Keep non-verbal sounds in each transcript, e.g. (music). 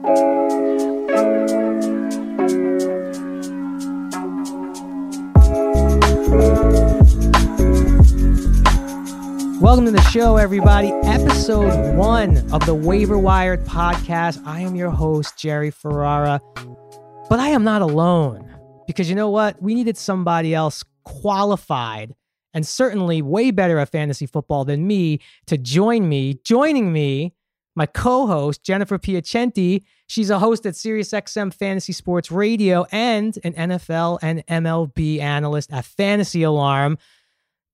Welcome to the show, everybody. Episode one of the Waiver Wired podcast. I am your host, Jerry Ferrara, but I am not alone because you know what? We needed somebody else qualified and certainly way better at fantasy football than me to join me. Joining me, my co host, Jennifer Piacenti. She's a host at SiriusXM Fantasy Sports Radio and an NFL and MLB analyst at Fantasy Alarm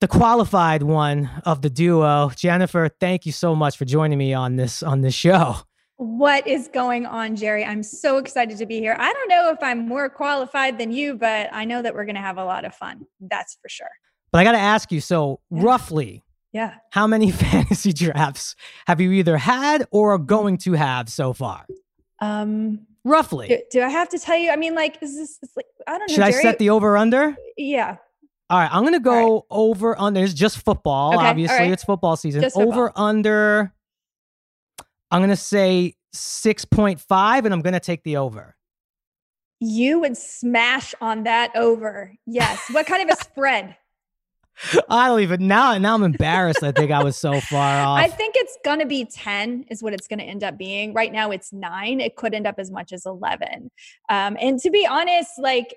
the qualified one of the duo. Jennifer, thank you so much for joining me on this on this show. What is going on, Jerry? I'm so excited to be here. I don't know if I'm more qualified than you, but I know that we're going to have a lot of fun. That's for sure. But I got to ask you so, yeah. roughly, yeah. How many (laughs) fantasy drafts have you either had or are going to have so far? Um roughly. Do, do I have to tell you? I mean like is this like I don't know. Should Jerry? I set the over under? Yeah. All right, I'm gonna go right. over under. It's just football. Okay, Obviously, right. it's football season. Over under. I'm gonna say six point five, and I'm gonna take the over. You would smash on that over. Yes. What kind of a (laughs) spread? I don't even now. Now I'm embarrassed. I think I was so far (laughs) off. I think it's gonna be ten, is what it's gonna end up being. Right now, it's nine. It could end up as much as eleven. Um, and to be honest, like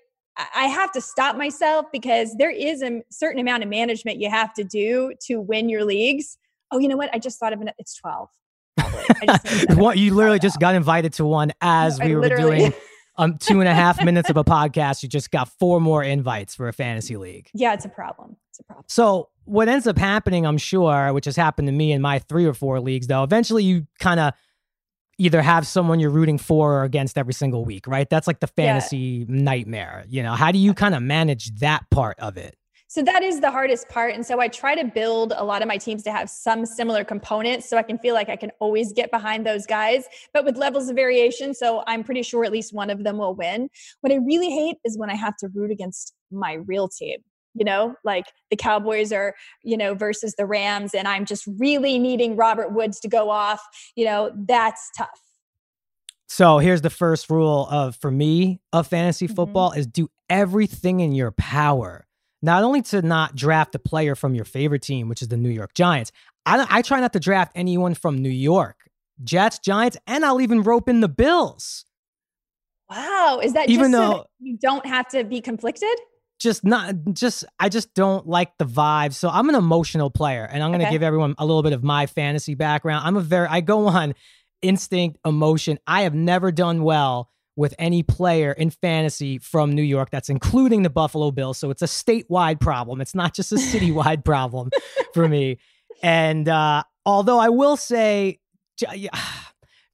I have to stop myself because there is a certain amount of management you have to do to win your leagues. Oh, you know what? I just thought of it. It's 12. (laughs) what you literally just got invited to one as we were doing um two and a half minutes of a podcast. You just got four more invites for a fantasy league. Yeah, it's a problem. It's a problem. So what ends up happening, I'm sure, which has happened to me in my three or four leagues, though, eventually you kind of either have someone you're rooting for or against every single week, right? That's like the fantasy yeah. nightmare. You know, how do you kind of manage that part of it? So that is the hardest part. And so I try to build a lot of my teams to have some similar components so I can feel like I can always get behind those guys, but with levels of variation. So I'm pretty sure at least one of them will win. What I really hate is when I have to root against my real team you know, like the Cowboys are, you know, versus the Rams, and I'm just really needing Robert Woods to go off, you know, that's tough. So here's the first rule of for me of fantasy mm-hmm. football is do everything in your power. Not only to not draft a player from your favorite team, which is the New York Giants. I, I try not to draft anyone from New York, Jets, Giants, and I'll even rope in the Bills. Wow, is that even though so you don't have to be conflicted? just not just I just don't like the vibe. So I'm an emotional player and I'm going to okay. give everyone a little bit of my fantasy background. I'm a very I go on instinct, emotion. I have never done well with any player in fantasy from New York that's including the Buffalo Bills. So it's a statewide problem. It's not just a (laughs) citywide problem for me. And uh although I will say (sighs)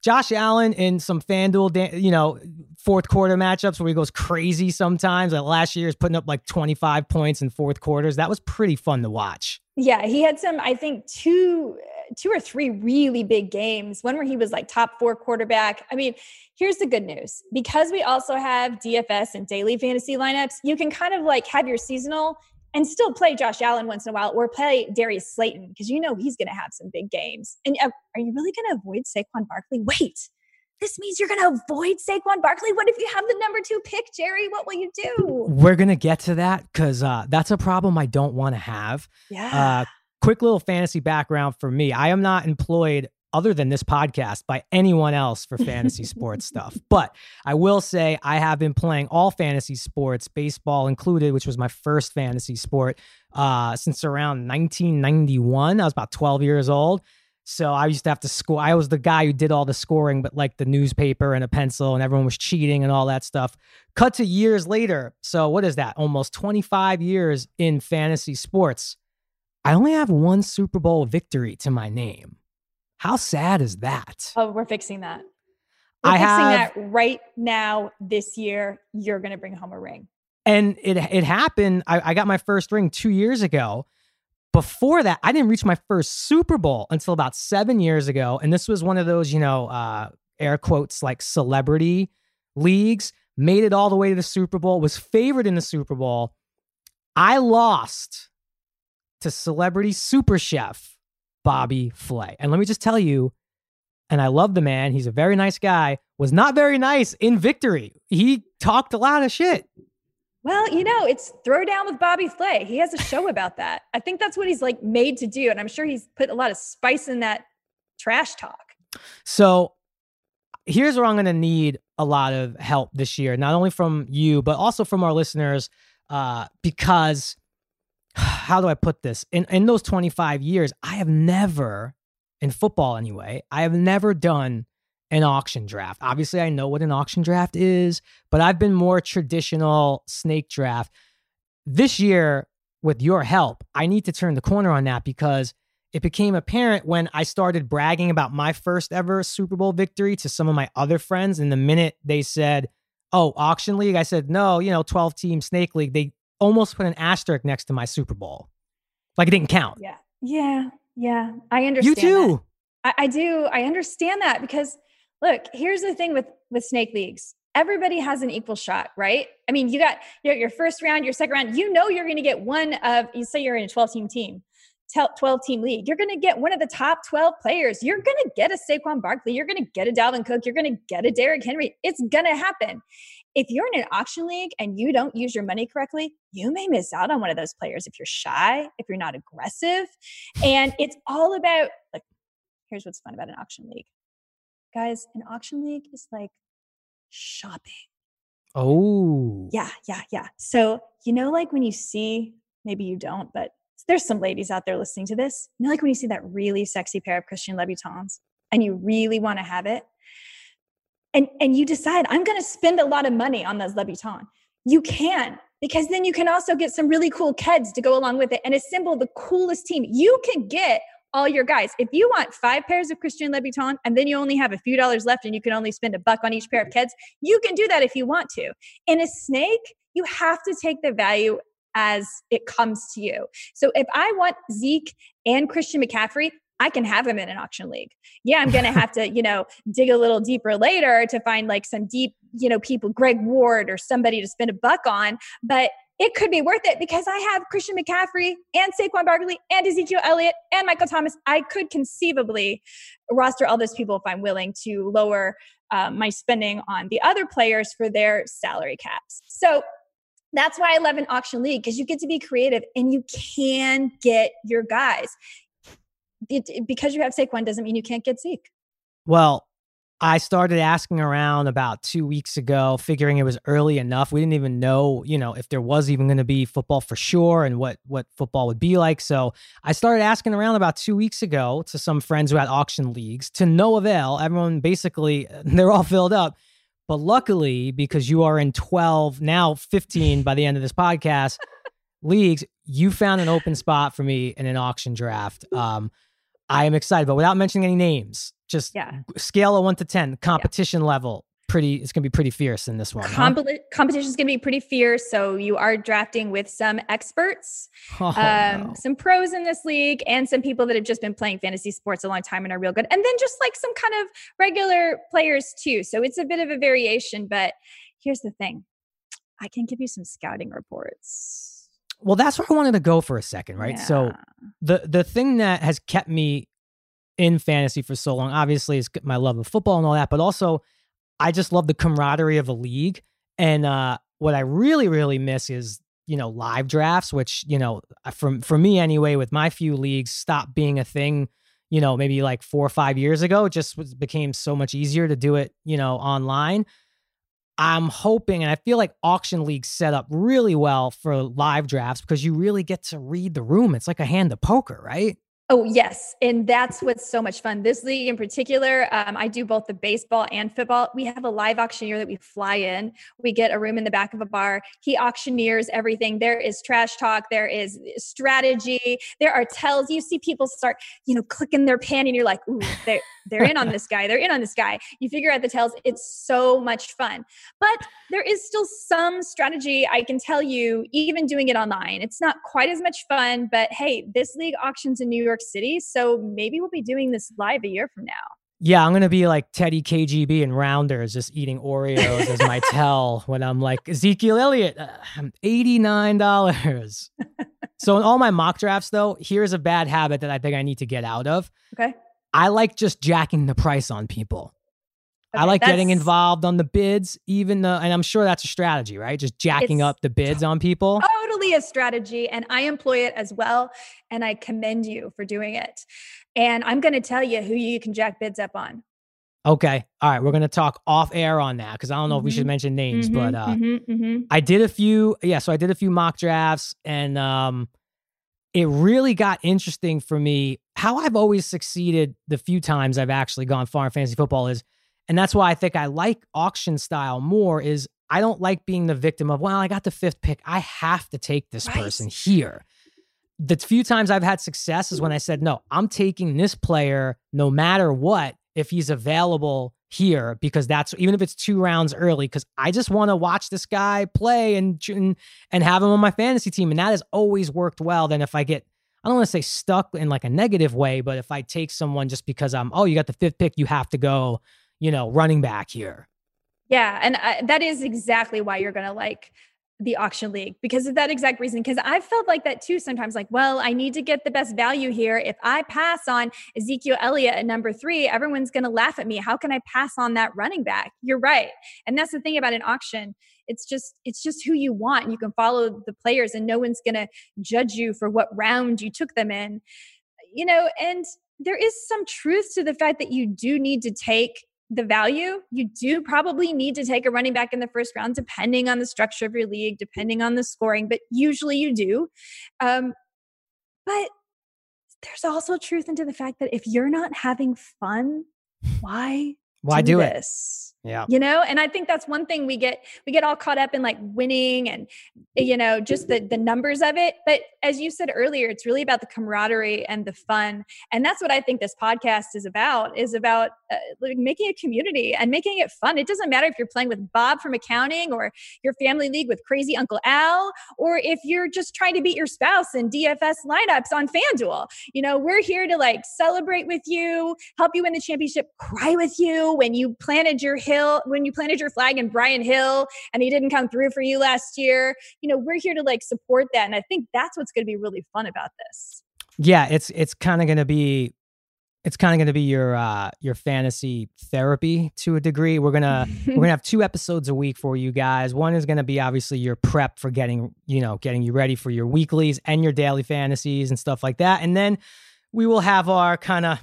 Josh Allen in some FanDuel, you know, fourth quarter matchups where he goes crazy sometimes. Like last year, is putting up like 25 points in fourth quarters. That was pretty fun to watch. Yeah, he had some, I think, two two or three really big games. One where he was like top four quarterback. I mean, here's the good news. Because we also have DFS and daily fantasy lineups, you can kind of like have your seasonal and still play Josh Allen once in a while or play Darius Slayton because you know he's going to have some big games. And uh, are you really going to avoid Saquon Barkley? Wait, this means you're going to avoid Saquon Barkley. What if you have the number two pick, Jerry? What will you do? We're going to get to that because uh, that's a problem I don't want to have. Yeah. Uh, quick little fantasy background for me. I am not employed other than this podcast by anyone else for fantasy (laughs) sports stuff. But I will say I have been playing all fantasy sports, baseball included, which was my first fantasy sport uh, since around 1991. I was about 12 years old. So I used to have to score. I was the guy who did all the scoring, but like the newspaper and a pencil, and everyone was cheating and all that stuff. Cut to years later. So what is that? Almost 25 years in fantasy sports. I only have one Super Bowl victory to my name. How sad is that? Oh, we're fixing that. We're I fixing have, that right now this year. You're going to bring home a ring. And it it happened. I, I got my first ring two years ago. Before that, I didn't reach my first Super Bowl until about seven years ago. And this was one of those, you know, uh, air quotes like celebrity leagues. Made it all the way to the Super Bowl, was favored in the Super Bowl. I lost to celebrity super chef Bobby Flay. And let me just tell you, and I love the man. He's a very nice guy. Was not very nice in victory. He talked a lot of shit. Well, you know, it's Throwdown with Bobby Flay. He has a show about that. I think that's what he's like made to do. And I'm sure he's put a lot of spice in that trash talk. So here's where I'm going to need a lot of help this year, not only from you, but also from our listeners, uh, because (sighs) how do I put this? In, in those 25 years, I have never, in football anyway, I have never done an auction draft. Obviously, I know what an auction draft is, but I've been more traditional snake draft. This year, with your help, I need to turn the corner on that because it became apparent when I started bragging about my first ever Super Bowl victory to some of my other friends. And the minute they said, Oh, auction league, I said, No, you know, 12 team snake league, they almost put an asterisk next to my Super Bowl. Like it didn't count. Yeah. Yeah. Yeah. I understand. You too. I, I do. I understand that because look, here's the thing with with snake leagues. Everybody has an equal shot, right? I mean, you got your, your first round, your second round. You know you're going to get one of. You say you're in a 12 team team. 12 team league, you're going to get one of the top 12 players. You're going to get a Saquon Barkley. You're going to get a Dalvin Cook. You're going to get a Derrick Henry. It's going to happen. If you're in an auction league and you don't use your money correctly, you may miss out on one of those players if you're shy, if you're not aggressive. And it's all about, like, here's what's fun about an auction league guys, an auction league is like shopping. Oh. Yeah, yeah, yeah. So, you know, like when you see, maybe you don't, but there's some ladies out there listening to this. You know, like when you see that really sexy pair of Christian Louboutins and you really want to have it, and and you decide I'm going to spend a lot of money on those Louboutin. You can because then you can also get some really cool kids to go along with it and assemble the coolest team. You can get all your guys. If you want five pairs of Christian Louboutin and then you only have a few dollars left and you can only spend a buck on each pair of kids, you can do that if you want to. In a snake, you have to take the value as it comes to you. So if I want Zeke and Christian McCaffrey, I can have them in an auction league. Yeah, I'm going to have to, you know, dig a little deeper later to find like some deep, you know, people, Greg Ward or somebody to spend a buck on. But it could be worth it because I have Christian McCaffrey and Saquon Barkley and Ezekiel Elliott and Michael Thomas. I could conceivably roster all those people if I'm willing to lower uh, my spending on the other players for their salary caps. So that's why I love an auction league because you get to be creative and you can get your guys. It, because you have Saquon doesn't mean you can't get Zeke. Well, I started asking around about two weeks ago, figuring it was early enough. We didn't even know, you know, if there was even going to be football for sure and what what football would be like. So I started asking around about two weeks ago to some friends who had auction leagues to no avail. Everyone basically (laughs) they're all filled up. But luckily, because you are in 12, now 15 by the end of this podcast (laughs) leagues, you found an open spot for me in an auction draft. Um, I am excited, but without mentioning any names, just yeah. scale of one to 10, competition yeah. level. Pretty, it's gonna be pretty fierce in this one. Huh? Competition is gonna be pretty fierce. So you are drafting with some experts, oh, um, no. some pros in this league, and some people that have just been playing fantasy sports a long time and are real good. And then just like some kind of regular players too. So it's a bit of a variation. But here's the thing I can give you some scouting reports well, that's where I wanted to go for a second, right? Yeah. So the the thing that has kept me in fantasy for so long, obviously, is my love of football and all that, but also I just love the camaraderie of a league. And uh, what I really, really miss is you know live drafts, which you know from for me anyway, with my few leagues, stopped being a thing. You know, maybe like four or five years ago, it just was, became so much easier to do it. You know, online. I'm hoping, and I feel like auction leagues set up really well for live drafts because you really get to read the room. It's like a hand of poker, right? Oh, yes. And that's what's so much fun. This league in particular, um, I do both the baseball and football. We have a live auctioneer that we fly in. We get a room in the back of a bar. He auctioneers everything. There is trash talk, there is strategy, there are tells. You see people start, you know, clicking their pen, and you're like, ooh, they're, in on this guy. They're in on this guy. You figure out the tells. It's so much fun. But there is still some strategy. I can tell you, even doing it online, it's not quite as much fun. But hey, this league auctions in New York City. So maybe we'll be doing this live a year from now. Yeah, I'm gonna be like Teddy KGB and Rounders, just eating Oreos as my (laughs) tell when I'm like Ezekiel Elliott. Uh, I'm eighty nine dollars. (laughs) so in all my mock drafts, though, here's a bad habit that I think I need to get out of. Okay. I like just jacking the price on people. I like getting involved on the bids, even though, and I'm sure that's a strategy, right? Just jacking up the bids on people. Totally a strategy, and I employ it as well. And I commend you for doing it. And I'm going to tell you who you can jack bids up on. Okay. All right. We're going to talk off air on that because I don't know if we should Mhm. mention names, Mhm, but uh, mhm, mhm. I did a few. Yeah. So I did a few mock drafts and um, it really got interesting for me. How I've always succeeded the few times I've actually gone far in fantasy football is, and that's why I think I like auction style more, is I don't like being the victim of, well, I got the fifth pick. I have to take this Right. person here. The few times I've had success is when I said, no, I'm taking this player no matter what, if he's available here, because that's even if it's two rounds early, because I just want to watch this guy play and, and and have him on my fantasy team. And that has always worked well. than if I get I don't want to say stuck in like a negative way, but if I take someone just because I'm, oh, you got the fifth pick, you have to go, you know, running back here. Yeah, and I, that is exactly why you're going to like the auction league because of that exact reason. Because I've felt like that too sometimes. Like, well, I need to get the best value here. If I pass on Ezekiel Elliott at number three, everyone's going to laugh at me. How can I pass on that running back? You're right, and that's the thing about an auction. It's just it's just who you want. You can follow the players, and no one's going to judge you for what round you took them in. You know, and there is some truth to the fact that you do need to take the value, you do probably need to take a running back in the first round, depending on the structure of your league, depending on the scoring, but usually you do. Um, but there's also truth into the fact that if you're not having fun, why Why do, it? this? Yeah. you know and i think that's one thing we get we get all caught up in like winning and you know just the the numbers of it. But as you said earlier it's really about the camaraderie and the fun. And that's what i think this podcast is about is about uh, like making a community and making it fun. It doesn't matter if you're playing with bob from accounting or your family league with crazy uncle al or if you're just trying to beat your spouse in dfs lineups on fanduel. You know we're here to like celebrate with you help you win the championship cry with you when you planted your hill when you planted your flag in brian hill and he didn't come through for you last year you know we're here to like support that and i think that's what's going to be really fun about this Yeah. It's it's kind of gonna be it's kind of gonna be your uh your fantasy therapy to a degree. We're gonna we're gonna (laughs) have two episodes a week for you guys. One is gonna be obviously your prep for getting, you know, getting you ready for your weeklies and your daily fantasies and stuff like that. And then we will have our kind of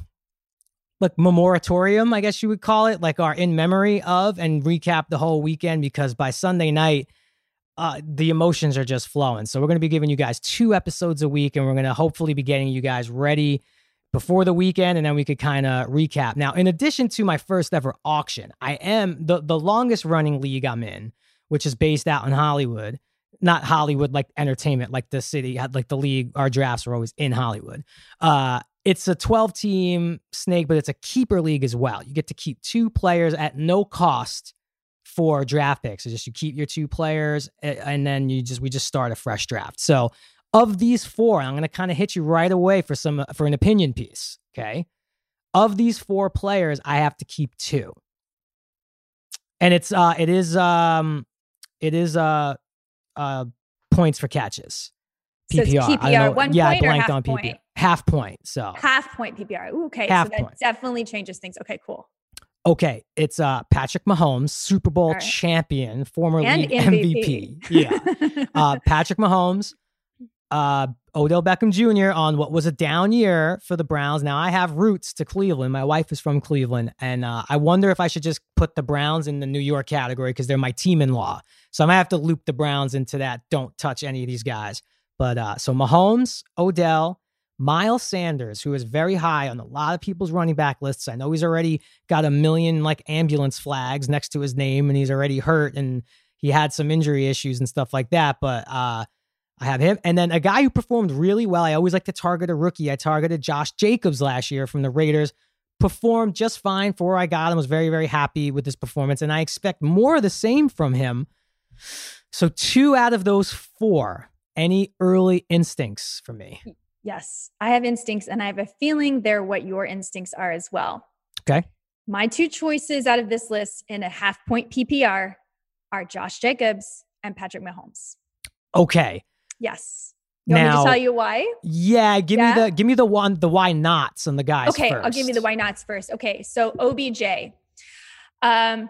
like moratorium, I guess you would call it, like our in memory of and recap the whole weekend because by Sunday night, uh, the emotions are just flowing. So we're going to be giving you guys two episodes a week, and we're going to hopefully be getting you guys ready before the weekend, and then we could kind of recap. Now, in addition to my first ever auction, I am the the longest running league I'm in, which is based out in Hollywood. Not Hollywood like entertainment, like the city like the league. Our drafts are always in Hollywood. Uh, it's a 12 team snake, but it's a keeper league as well. You get to keep two players at no cost for draft picks. So just you keep your two players and then you just we just start a fresh draft. So of these four, I'm going to kind of hit you right away for some for an opinion piece, okay? Of these four players, I have to keep two. And it's uh it is um it is uh uh points for catches. So it's PPR. I don't know- one yeah, I blanked on PPR. point? Half point. So half point ppr Ooh, okay Half so that point. definitely changes things okay cool Okay, it's uh Patrick Mahomes, Super Bowl right. champion, former and league MVP. MVP. Yeah. (laughs) uh Patrick Mahomes, uh Odell Beckham Jr. on what was a down year for the Browns. Now I have roots to Cleveland. My wife is from Cleveland, and uh, I wonder if I should just put the Browns in the New York category because they're my team in law. So I might have to loop the Browns into that. Don't touch any of these guys. But uh, so Mahomes, Odell, Miles Sanders, who is very high on a lot of people's running back lists. I know he's already got a million like ambulance flags next to his name, and he's already hurt and he had some injury issues and stuff like that. But uh, I have him, and then a guy who performed really well. I always like to target a rookie. I targeted Josh Jacobs last year from the Raiders. Performed just fine for where I got him. Was very very happy with his performance, and I expect more of the same from him. So two out of those four. Any early instincts for me? Yes i have instincts and i have a feeling they're what your instincts are as well Okay. my two choices out of this list in a half point ppr are josh jacobs and patrick mahomes Okay. yes You want now, me to tell you why? Yeah, give Yeah? me the give me the one the why nots and the guys. Okay. I'll give you the why nots first. Okay, so OBJ. Um,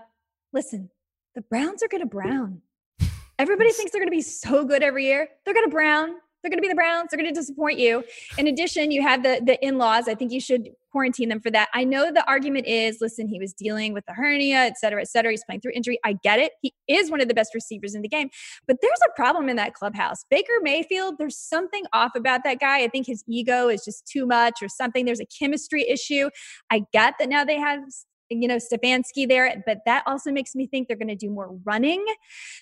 listen, the Browns are gonna brown. (laughs) Everybody thinks they're gonna be so good every year. They're gonna brown. They're gonna be the Browns. They're gonna disappoint you. In addition, you have the the in-laws. I think you should quarantine them for that. I know the argument is, listen, he was dealing with the hernia, et cetera, et cetera. He's playing through injury. I get it. He is one of the best receivers in the game, but there's a problem in that clubhouse. Baker Mayfield, there's something off about that guy. I think his ego is just too much or something. There's a chemistry issue. I get that now they have you know Stefanski there, but that also makes me think they're going to do more running.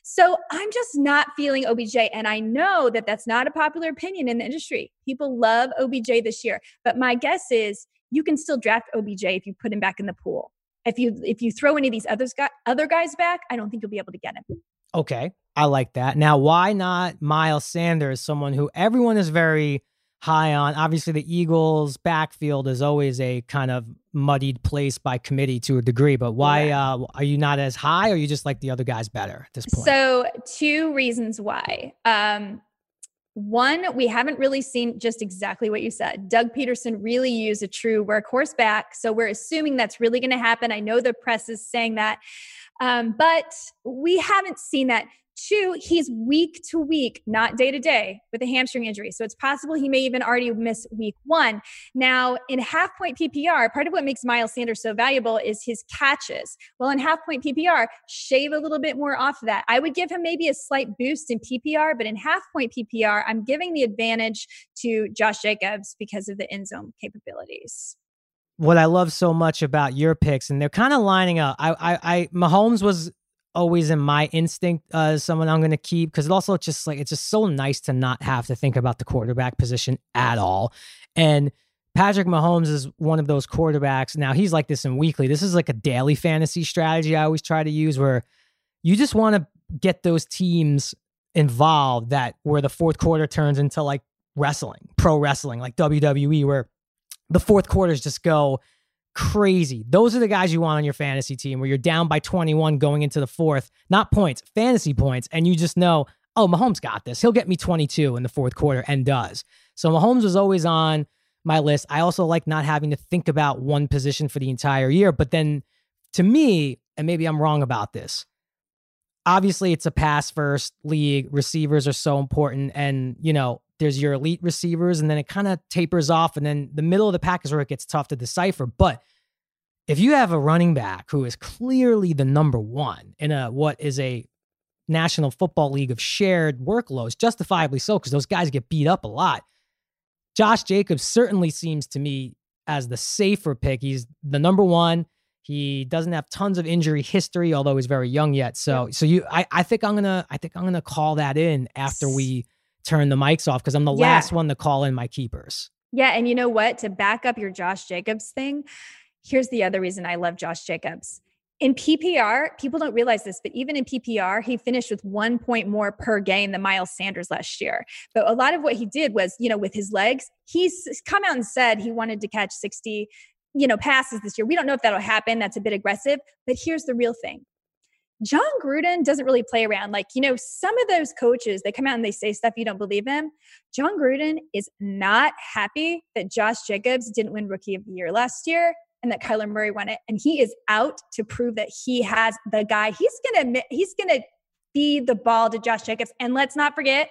So I'm just not feeling OBJ, and I know that that's not a popular opinion in the industry. People love OBJ this year, but my guess is you can still draft OBJ if you put him back in the pool. If you if you throw any of these others other guys back, I don't think you'll be able to get him. Okay, I like that. Now, why not Miles Sanders, someone who everyone is very high on? Obviously, the Eagles' backfield is always a kind of muddied place by committee to a degree. But why uh, are you not as high, or you just like the other guys better at this point? So, two reasons why. Um, one, we haven't really seen just exactly what you said. Doug Pederson really used a true workhorse back. So we're assuming that's really going to happen. I know the press is saying that. Um, but we haven't seen that. Two, he's week to week, not day to day, with a hamstring injury. So it's possible he may even already miss week one. Now, in half point PPR, part of what makes Miles Sanders so valuable is his catches. Well, in half point PPR, shave a little bit more off of that. I would give him maybe a slight boost in PPR, but in half point PPR, I'm giving the advantage to Josh Jacobs because of the end zone capabilities what I love so much about your picks, and they're kind of lining up. I, I, I, Mahomes was always in my instinct uh, someone I'm going to keep because it also just like it's just so nice to not have to think about the quarterback position at all. And Patrick Mahomes is one of those quarterbacks. Now he's like this in weekly. This is like a daily fantasy strategy I always try to use where you just want to get those teams involved that where the fourth quarter turns into like wrestling, pro wrestling, like WWE, where the fourth quarters just go crazy. Those are the guys you want on your fantasy team where you're down by 21 going into the fourth, not points, fantasy points, and you just know, oh, Mahomes got this. He'll get me 22 in the fourth quarter and does. So Mahomes was always on my list. I also like not having to think about one position for the entire year. But then to me, and maybe I'm wrong about this, obviously it's a pass first league. Receivers are so important. And, you know, there's your elite receivers, and then it kind of tapers off. And then the middle of the pack is where it gets tough to decipher. But if you have a running back who is clearly the number one in a what is a National Football League of shared workloads, justifiably so, because those guys get beat up a lot. Josh Jacobs certainly seems to me as the safer pick. He's the number one. He doesn't have tons of injury history, although he's very young yet. So, so you, I, I think I'm gonna, I think I'm gonna call that in after we turn the mics off because I'm the Yeah. last one to call in my keepers. Yeah, and you know what? To back up your Josh Jacobs thing, here's the other reason I love Josh Jacobs. In PPR, people don't realize this, but even in PPR, he finished with one point more per game than Miles Sanders last year. But a lot of what he did was, you know, with his legs, he's come out and said he wanted to catch 60, you know, passes this year. We don't know if that'll happen. That's a bit aggressive. But here's the real thing. Jon Gruden doesn't really play around. Like, you know, some of those coaches, they come out and they say stuff you don't believe in. Jon Gruden is not happy that Josh Jacobs didn't win Rookie of the Year last year and that Kyler Murray won it. And he is out to prove that he has the guy. He's to, he's to feed the ball to Josh Jacobs. And let's not forget,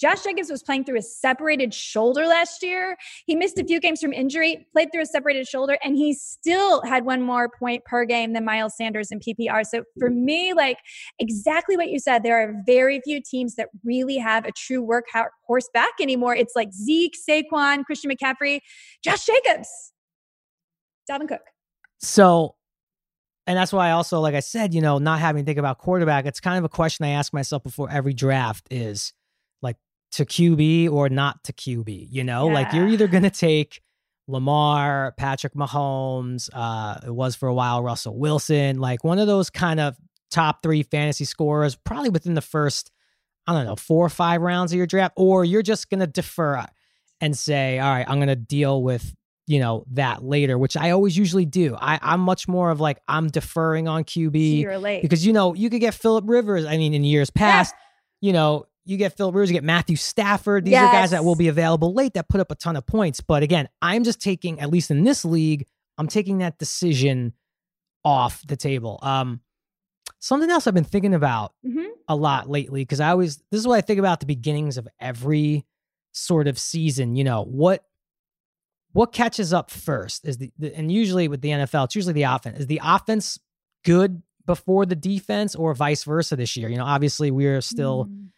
Josh Jacobs was playing through a separated shoulder last year. He missed a few games from injury, played through a separated shoulder, and he still had one more point per game than Miles Sanders in PPR. So for me, like exactly what you said, there are very few teams that really have a true workhorse back anymore. It's like Zeke, Saquon, Christian McCaffrey, Josh Jacobs, Dalvin Cook. So, and that's why I also, like I said, you know, not having to think about quarterback, it's kind of a question I ask myself before every draft is like to QB or not to QB, you know, like you're either going to take Lamar, Patrick Mahomes, uh, it was for a while Russell Wilson, like one of those kind of top three fantasy scorers, probably within the first, I don't know, four or five rounds of your draft, or you're just going to defer and say, all right, I'm going to deal with you know that later which i always usually do I, i'm much more of like i'm deferring on qb You're late. because you know you could get philip rivers i mean in years past you know you get Phil Rivers, you get Matthew Stafford. These yes. are guys that will be available late that put up a ton of points. But again, I'm just taking, at least in this league, I'm taking that decision off the table. Um, something else I've been thinking about mm-hmm. a lot lately because I always this is what I think about the beginnings of every sort of season. You know what what catches up first is the, the and usually with the NFL, it's usually the offense. Is the offense good before the defense or vice versa this year? You know, obviously we're still. Mm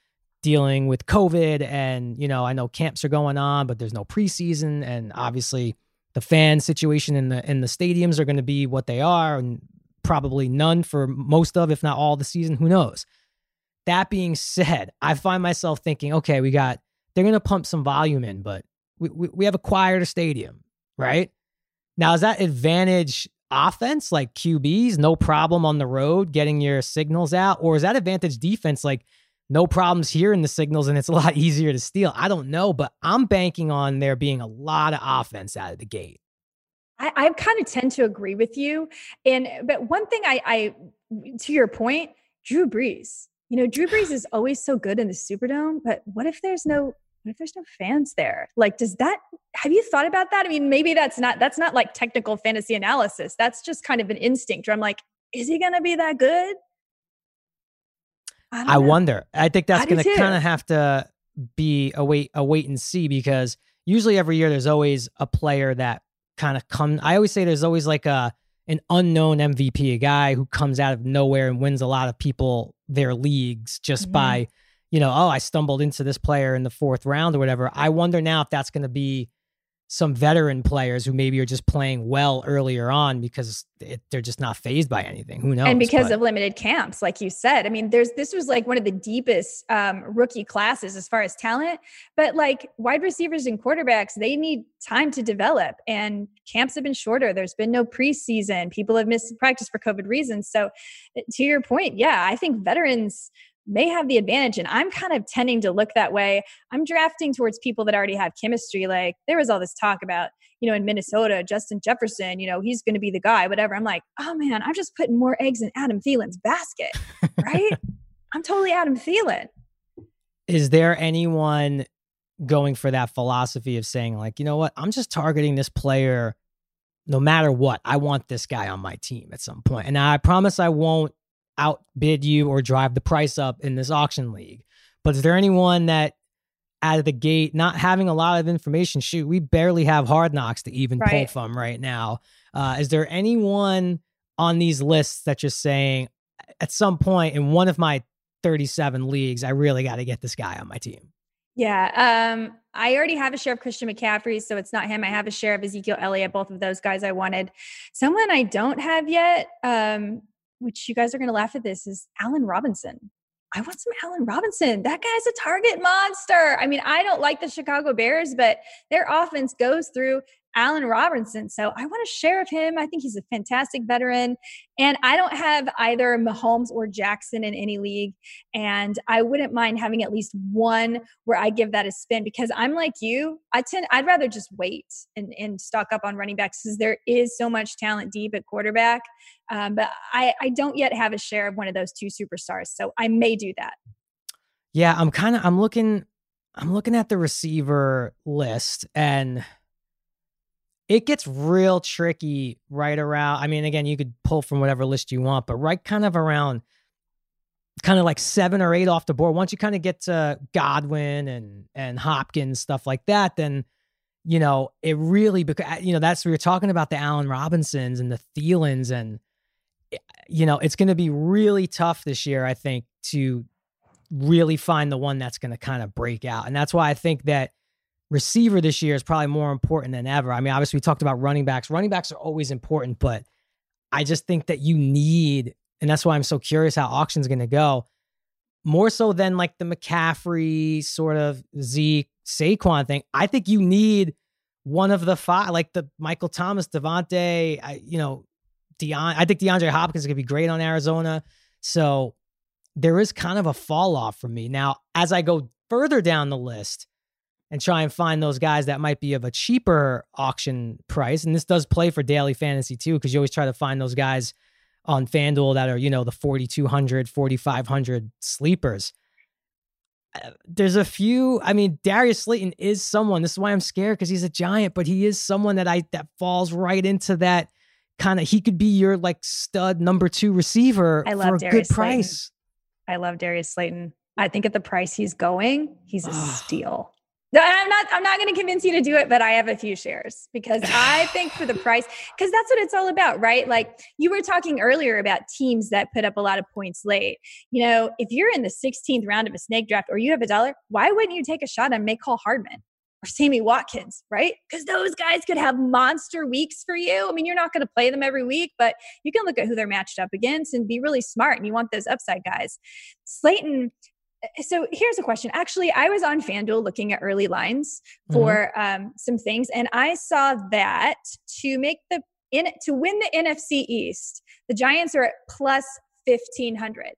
dealing with COVID and, you know, I know camps are going on, but there's no preseason and obviously the fan situation in the in the stadiums are going to be what they are and probably none for most of if not all the season, who knows. That being said, I find myself thinking, okay, we got they're going to pump some volume in, but we, we, we have acquired a stadium, right? Now, is that advantage offense like QBs, no problem on the road getting your signals out? Or is that advantage defense like no problems hearing the signals and it's a (laughs) lot easier to steal. I don't know, but I'm banking on there being a lot of offense out of the gate. I, I kind of tend to agree with you. And but one thing I, I to your point, Drew Brees. You know, Drew Brees (sighs) is always so good in the Superdome, but what if there's no if there's no fans there? Like, does that have you thought about that? I mean, maybe that's not that's not like technical fantasy analysis. That's just kind of an instinct where I'm like, is he gonna be that good? I, I wonder. I think that's going to kind of have to be a wait, a wait and see because usually every year there's always a player that kind of come. I always say there's always like a an unknown MVP, a guy who comes out of nowhere and wins a lot of people their leagues just mm-hmm. by, you know, oh, I stumbled into this player in the fourth round or whatever. I wonder now if that's going to be some veteran players who maybe are just playing well earlier on because it, they're just not phased by anything. Who knows? And because but. of limited camps, like you said, I mean, there's this was like one of the deepest um, rookie classes as far as talent. But like wide receivers and quarterbacks, they need time to develop, and camps have been shorter. There's been no preseason. People have missed practice for COVID reasons. So, to your point, yeah, I think veterans may have the advantage. And I'm kind of tending to look that way. I'm drafting towards people that already have chemistry. Like there was all this talk about, you know, in Minnesota, Justin Jefferson, you know, he's going to be the guy, whatever. I'm like, oh man, I'm just putting more eggs in Adam Thielen's basket, right? (laughs) I'm totally Adam Thielen. Is there anyone going for that philosophy of saying, like, you know what, I'm just targeting this player no matter what. I want this guy on my team at some point. And I promise I won't outbid you or drive the price up in this auction league. But is there anyone that out of the gate, not having a lot of information, shoot, we barely have hard knocks to even right. pull from right now. Uh, is there anyone on these lists that you're saying at some point in one of my 37 leagues, I really got to get this guy on my team? Yeah. Um, I already have a share of Christian McCaffrey, so it's not him. I have a share of Ezekiel Elliott, both of those guys I wanted. Someone I don't have yet, um, which you guys are going to laugh at this, is Allen Robinson. I want some Allen Robinson. That guy's a target monster. I mean, I don't like the Chicago Bears, but their offense goes through Allen Robinson. So I want to share of him. I think he's a fantastic veteran. And I don't have either Mahomes or Jackson in any league. And I wouldn't mind having at least one where I give that a spin because I'm like you. I tend I'd rather just wait and, and stock up on running backs because there is so much talent deep at quarterback. Um, but I, I don't yet have a share of one of those two superstars. So I may do that. Yeah, I'm kind of I'm looking I'm looking at the receiver list and it gets real tricky right around. I mean, again, you could pull from whatever list you want, but right kind of around kind of like seven or eight off the board. Once you kind of get to Godwin and and Hopkins stuff like that, then you know it really because you know that's we were talking about the Allen Robinsons and the Thielens and eh, you know it's going to be really tough this year. I think to really find the one that's going to kind of break out, and that's why I think that receiver this year is probably more important than ever. I mean, obviously, we talked about running backs. Running backs are always important, but I just think that you need, and that's why I'm so curious how auction's going to go. More so than like the McCaffrey sort of Zeke Saquon thing. I think you need one of the five, like the Michael Thomas, Davante, I, you know, Deon. I think DeAndre Hopkins is going to be great on Arizona. So there is kind of a fall off for me. Now, as I go further down the list, and try and find those guys that might be of a cheaper auction price. And this does play for daily fantasy too, because you always try to find those guys on FanDuel that are, you know, the 4,200, 4,500 sleepers. uh, there's a few. I mean, Darius Slayton is someone. This is why I'm scared because he's a giant, but he is someone that I that falls right into that kind of. He could be your like stud number two receiver I love for a Darius good price. I love Darius Slayton. I think at the price he's going, he's a steal. No, I'm not. I'm not going to convince you to do it, but I have a few shares because I (sighs) think for the price, because that's what it's all about, right? Like you were talking earlier about teams that put up a lot of points late. You know, if you're in the 16th round of a snake draft or you have a dollar, why wouldn't you take a shot on Mecole Hardman or Sammy Watkins, right? Because those guys could have monster weeks for you. I mean, you're not going to play them every week, but you can look at who they're matched up against and be really smart. And you want those upside guys. Slayton so here's a question. Actually, I was on FanDuel looking at early lines Mm-hmm. for um, some things, and I saw that to make the in to win the NFC East, the Giants are at plus fifteen hundred.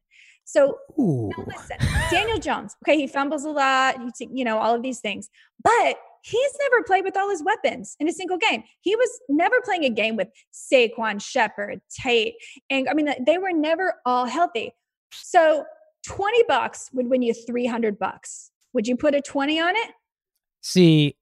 So listen, Daniel Jones. Okay, he fumbles a lot. He, you know all of these things, but he's never played with all his weapons in a single game. He was never playing a game with Saquon, Shepard, Tate, and I mean they were never all healthy. So 20 bucks would win you 300 bucks. Would you put a 20 on it? See,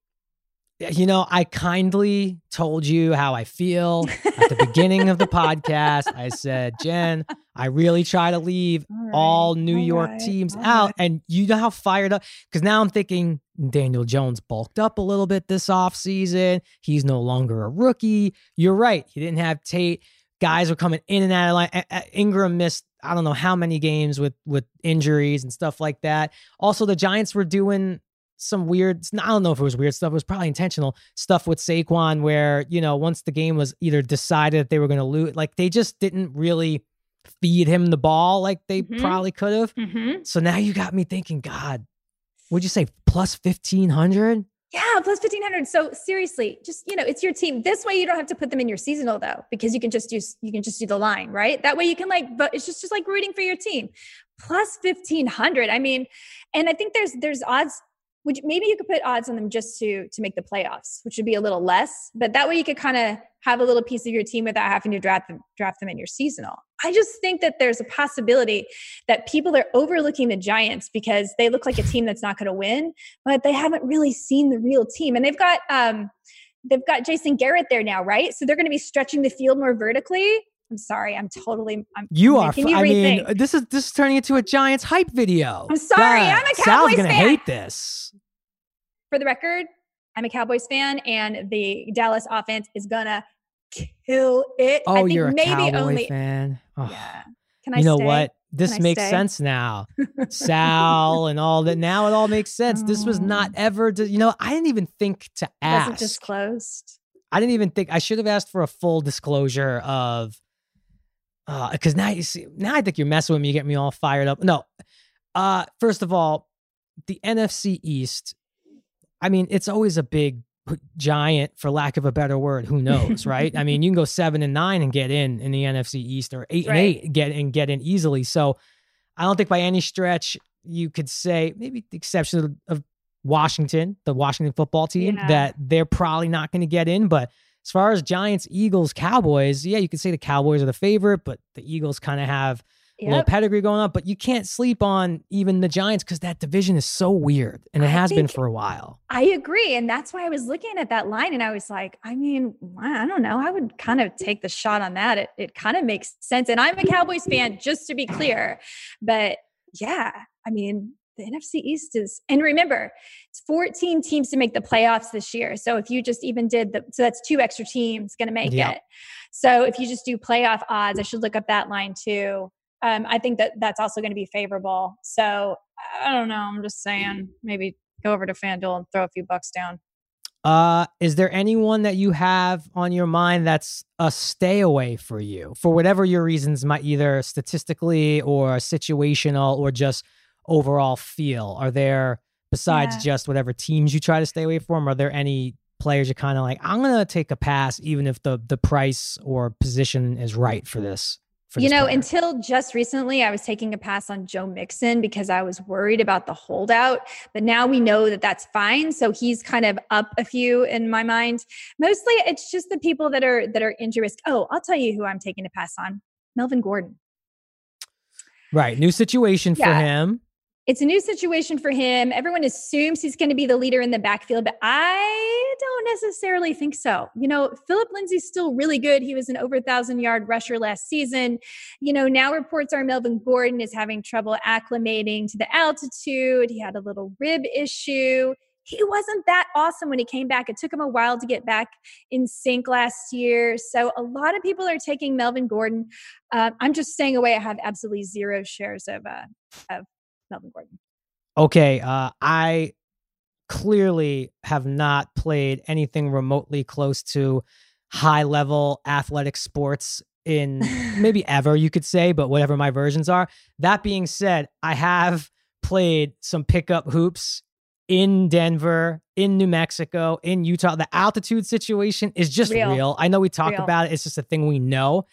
you know, I kindly told you how I feel at the beginning of the (laughs) podcast. I said, Jen, I really try to leave all New all York right, teams all out. right. And you know how fired up, because now I'm thinking Daniel Jones bulked up a little bit this offseason. He's no longer a rookie. You're right. He didn't have Tate. Guys were coming in and out of line. Ingram missed, I don't know how many games with with injuries and stuff like that. Also, the Giants were doing some weird I don't know if it was weird stuff, it was probably intentional stuff with Saquon where, you know, once the game was either decided that they were gonna lose, like they just didn't really feed him the ball like they Mhm. probably could have. Mm-hmm. So now you got me thinking, God, would you say plus fifteen hundred? Yeah, plus 1500. So seriously, just, you know, it's your team. This way you don't have to put them in your seasonal though, because you can just use, you can just do the line, right? That way you can like, but it's just, just like rooting for your team. Plus 1500. I mean, and I think there's, there's odds you, maybe you could put odds on them just to to make the playoffs, which would be a little less. But that way you could kind of have a little piece of your team without having to draft them draft them in your seasonal. I just think that there's a possibility that people are overlooking the Giants because they look like a team that's not going to win, but they haven't really seen the real team. And they've got um they've got Jason Garrett there now, right? So they're going to be stretching the field more vertically. I'm sorry, I'm totally. I'm You are. you I mean, this is this is turning into a Giants hype video. I'm sorry, God, I'm a Cowboys fan. Sal's gonna fan. hate this. for the record, I'm a Cowboys fan, and the Dallas offense is gonna kill it. Oh, I think you're a maybe Cowboy only. fan. Oh, Yeah. Can I? you know stay? what? This makes stay? sense now. (laughs) Sal and all that. Now it all makes sense. This was not Oh. ever. You know, I didn't even think to ask. Wasn't disclosed. I didn't even think I should have asked for a full disclosure of because now you see now I think you're messing with me, you get me all fired up. No. Uh first of all, the NFC East, I mean, it's always a big giant for lack of a better word. Who knows, right? I mean, you can go seven and nine and get in in the NFC East or eight Right. and eight get and get in easily. So I don't think by any stretch you could say, maybe the exception of, Washington, the Washington football team, Yeah. that they're probably not going to get in. But as far as Giants, Eagles, Cowboys, yeah, you could say the Cowboys are the favorite, but the Eagles kind of have a little pedigree going on. But you can't sleep on even the Giants because that division is so weird and it I has been for a while. I agree, and that's why I was looking at that line, and I was like, I mean, I don't know. I would kind of take the shot on that. It it kind of makes sense, and I'm a Cowboys fan, just to be clear. But yeah, I mean, the NFC East is, and remember, it's 14 teams to make the playoffs this year. So if you just even did the, so that's two extra teams going to make Yep. it. So if you just do playoff odds, I should look up that line too. Um, I think that that's also going to be favorable. So I don't know. I'm just saying, maybe go over to FanDuel and throw a few bucks down. Uh, is there anyone that you have on your mind that's a stay away for you for whatever your reasons might either statistically or situational or just overall feel? Are there besides Yeah. just whatever teams you try to stay away from? Are there any players you're kind of like I'm gonna take a pass even if the the price or position is right for this? You know, player? until just recently, I was taking a pass on Joe Mixon because I was worried about the holdout. But now we know that that's fine. So he's kind of up a few in my mind. Mostly, it's just the people that are that are injury risk. Oh, I'll tell you who I'm taking a pass on: Melvin Gordon. right, new situation for him. It's a new situation for him. Everyone assumes he's going to be the leader in the backfield, but I don't necessarily think so. You know, Philip Lindsay's still really good. He was an over a thousand yard rusher last season. You know, now reports are Melvin Gordon is having trouble acclimating to the altitude. He had a little rib issue. He wasn't that awesome when he came back. It took him a while to get back in sync last year. So a lot of people are taking Melvin Gordon. Uh, I'm just staying away. I have absolutely zero shares of uh, of Melvin Gordon. Okay, uh, I clearly have not played anything remotely close to high level athletic sports in (laughs) maybe ever, you could say, but whatever my versions are. That being said, I have played some pickup hoops in Denver, in New Mexico, in Utah. The altitude situation is just real. real. I know we talk real. about it, it's just a thing we know.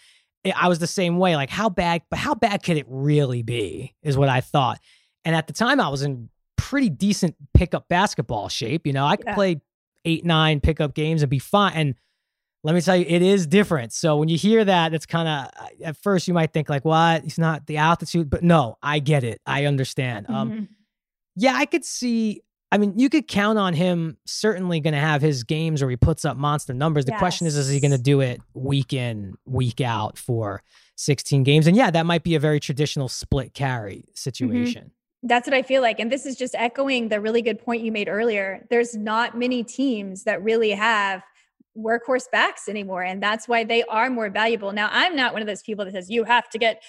I was the same way. Like, how bad, but how bad could it really be? Is what I thought. And at the time, I was in pretty decent pickup basketball shape. You know, I could yeah. play eight, nine pickup games and be fine. And let me tell you, it is different. So when you hear that, it's kind of at first you might think like, "What? He's not the altitude," but no, I get it. I understand. Um, mm-hmm. Um, yeah, I could see. I mean, you could count on him certainly going to have his games where he puts up monster numbers. The yes. question is, is he going to do it week in, week out for 16 games? And yeah, that might be a very traditional split carry mm-hmm. situation. Mm-hmm. That's what I feel like. And this is just echoing the really good point you made earlier. There's not many teams that really have workhorse backs anymore. And that's why they are more valuable. Now, I'm not one of those people that says you have to get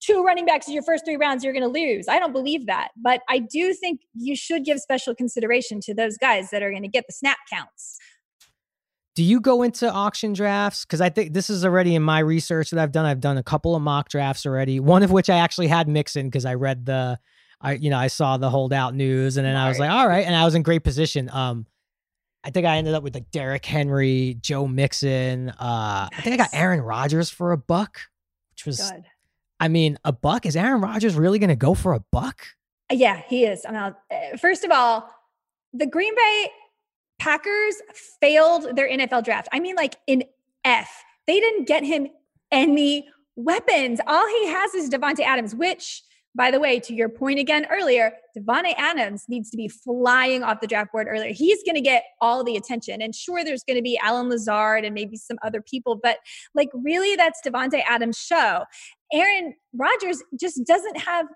two running backs in your first three rounds, you're going to lose. I don't believe that. But I do think you should give special consideration to those guys that are going to get the snap counts. Do you go into auction drafts? Because I think this is already in my research that I've done. I've done a couple of mock drafts already, one of which I actually had Mixon because I read the I you know I saw the holdout news and then. I was like, all right, and I was in great position. Um, I think I ended up with like Derrick Henry, Joe Mixon. Uh, nice. I think I got Aaron Rodgers for a buck, which was, Good. I mean, a buck. Is Aaron Rodgers really going to go for a buck? Uh, yeah, he is. I mean, uh, first of all, the Green Bay Packers failed their NFL draft. I mean, like in F, they didn't get him any weapons. All he has is Davante Adams, which by the way, to your point again earlier, Davante Adams needs to be flying off the draft board earlier. He's going to get all the attention. And sure, there's going to be Allen Lazard and maybe some other people, but like really, that's Davante Adams' show. Aaron Rodgers just doesn't have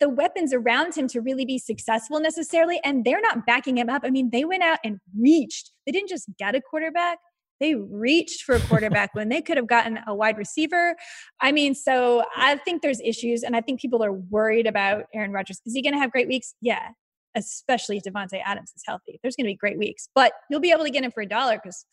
the weapons around him to really be successful necessarily. And they're not backing him up. I mean, they went out and reached. They didn't just get a quarterback, they reached for a quarterback when they could have gotten a wide receiver. I mean, so I think there's issues, and I think people are worried about Aaron Rodgers. Is he going to have great weeks? Yeah, especially if Davante Adams is healthy. There's going to be great weeks, but you'll be able to get him for a dollar because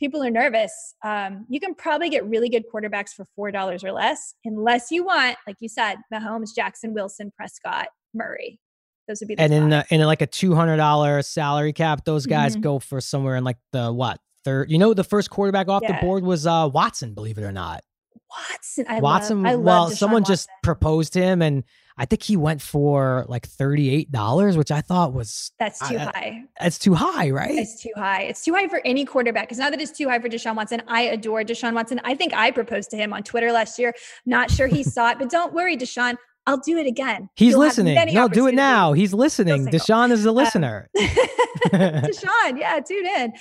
people are nervous. Um, you can probably get really good quarterbacks for four dollars or less, unless you want, like you said, Mahomes, Jackson, Wilson, Prescott, Murray. Those would be and in in like a two hundred dollar salary cap, those guys mm-hmm. go for somewhere in like the what third. You know, the first quarterback off yeah. the board was uh, Watson. Believe it or not, Watson. I Watson. Love, I well, someone Watson. just proposed him, and I think he went for like thirty eight dollars, which I thought was that's too I, high. It's too high, right? It's too high. It's too high for any quarterback. Because now that it's too high for Deshaun Watson, I adore Deshaun Watson. I think I proposed to him on Twitter last year. Not sure he saw it, but don't worry, Deshaun. I'll do it again. He's You'll listening. No, do it now. He's listening. Deshaun is a uh, listener. Um, (laughs) Deshaun, yeah, tune in.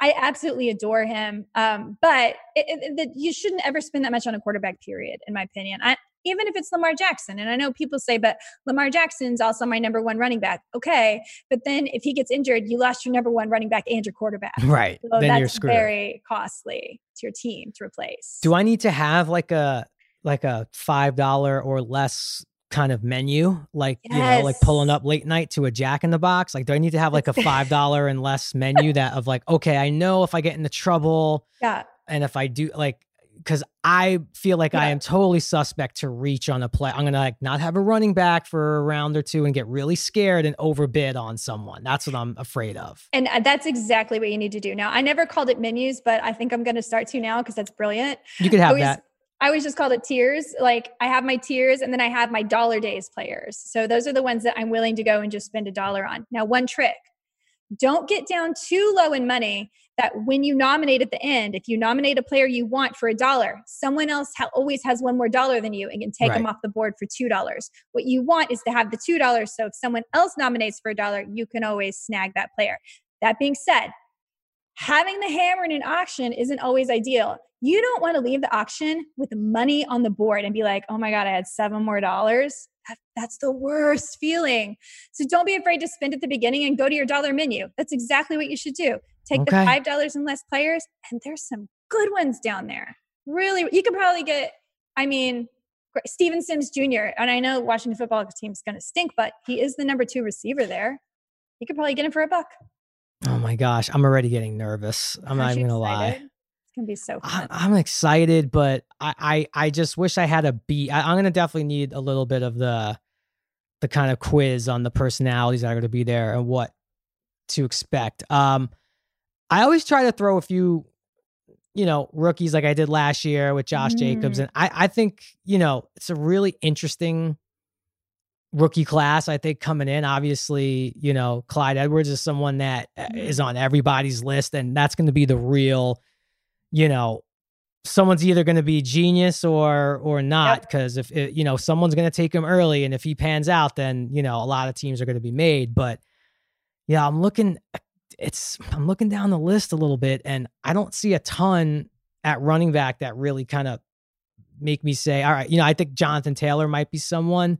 I absolutely adore him. Um, but it, it, you shouldn't ever spend that much on a quarterback, period, in my opinion. I, even if it's Lamar Jackson. And I know people say, but Lamar Jackson's also my number one running back. Okay. But then if he gets injured, you lost your number one running back and your quarterback. (laughs) Right. So then that's very costly to your team to replace. Do I need to have like a like a five dollar or less kind of menu like yes. you know like pulling up late night to a jack in the box? Like do i need to have (laughs) like a five dollar and less menu that of like okay i know if i get into trouble yeah. and if i do like because i feel like yeah. i am totally suspect to reach on a play i'm gonna like not have a running back for a round or two and get really scared and overbid on someone. That's what i'm afraid of. And uh, that's exactly what you need to do. Now i never called it menus but i think i'm gonna start to now because that's brilliant. You could have always, that I always just called it tiers. Like I have my tiers and then I have my dollar days players. So those are the ones that I'm willing to go and just spend a dollar on. Now, one trick don't get down too low in money that when you nominate at the end, if you nominate a player you want for a dollar, someone else ha- always has one more dollar than you and can take right. them off the board for $2. What you want is to have the $2. So if someone else nominates for a dollar, you can always snag that player. That being said, having the hammer in an auction isn't always ideal. You don't want to leave the auction with money on the board and be like, oh my God, I had seven more dollars. That, that's the worst feeling. So don't be afraid to spend at the beginning and go to your dollar menu. That's exactly what you should do. Take okay. the $5 and less players, and there's some good ones down there. Really, you could probably get, I mean, Steven Sims Jr., and I know Washington football team is going to stink, but he is the number two receiver there. You could probably get him for a buck. Oh my gosh, I'm already getting nervous. I'm Aren't not even gonna lie. It's gonna be so fun. I, am excited, but I, I I just wish I had a beat. I, I'm gonna definitely need a little bit of the the kind of quiz on the personalities that are gonna be there and what to expect. Um, I always try to throw a few, you know, rookies like I did last year with Josh mm. Jacobs, and I I think you know it's a really interesting rookie class, I think, coming in. Obviously, you know, Clyde Edwards is someone that uh, mm-hmm. is on everybody's list, and that's going to be the real, you know, someone's either going to be genius or or not. Because yep. if it, you know someone's going to take him early, and if he pans out, then you know a lot of teams are going to be made. But yeah, I'm looking. It's I'm looking down the list a little bit, and I don't see a ton at running back that really kind of make me say, all right, you know, I think Jonathan Taylor might be someone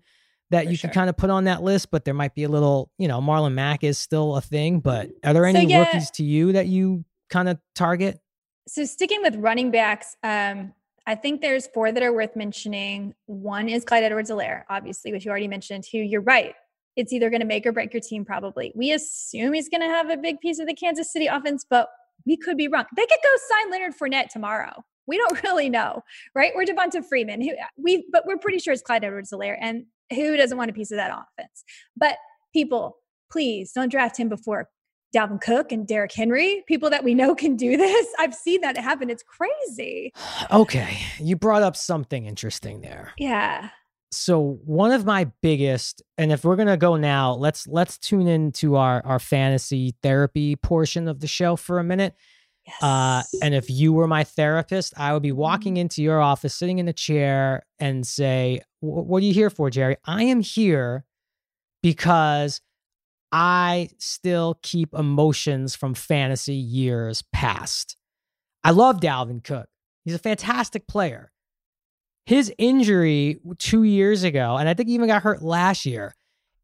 that For you sure. can kind of put on that list, but there might be a little, you know, Marlon Mack is still a thing. But are there any so, yeah, rookies to you that you kind of target? So sticking with running backs, um, I think there's four that are worth mentioning. One is Clyde Edwards-Helaire, obviously, which you already mentioned. Who you're right, it's either going to make or break your team. Probably, we assume he's going to have a big piece of the Kansas City offense, but we could be wrong. They could go sign Leonard Fournette tomorrow. We don't (laughs) really know, right? We're Devonta Freeman, who we, but we're pretty sure it's Clyde Edwards-Helaire, and who doesn't want a piece of that offense? But people, please don't draft him before Dalvin Cook and Derrick Henry, people that we know can do this. (laughs) I've seen that happen. It's crazy. Okay. You brought up something interesting there. Yeah. So one of my biggest, and if we're gonna go now, let's let's tune into our our fantasy therapy portion of the show for a minute. Yes. Uh, and if you were my therapist, I would be walking mm-hmm. into your office, sitting in a chair, and say, "What are you here for, Jerry? I am here because I still keep emotions from fantasy years past. I love Dalvin Cook. He's a fantastic player. His injury two years ago, and I think he even got hurt last year,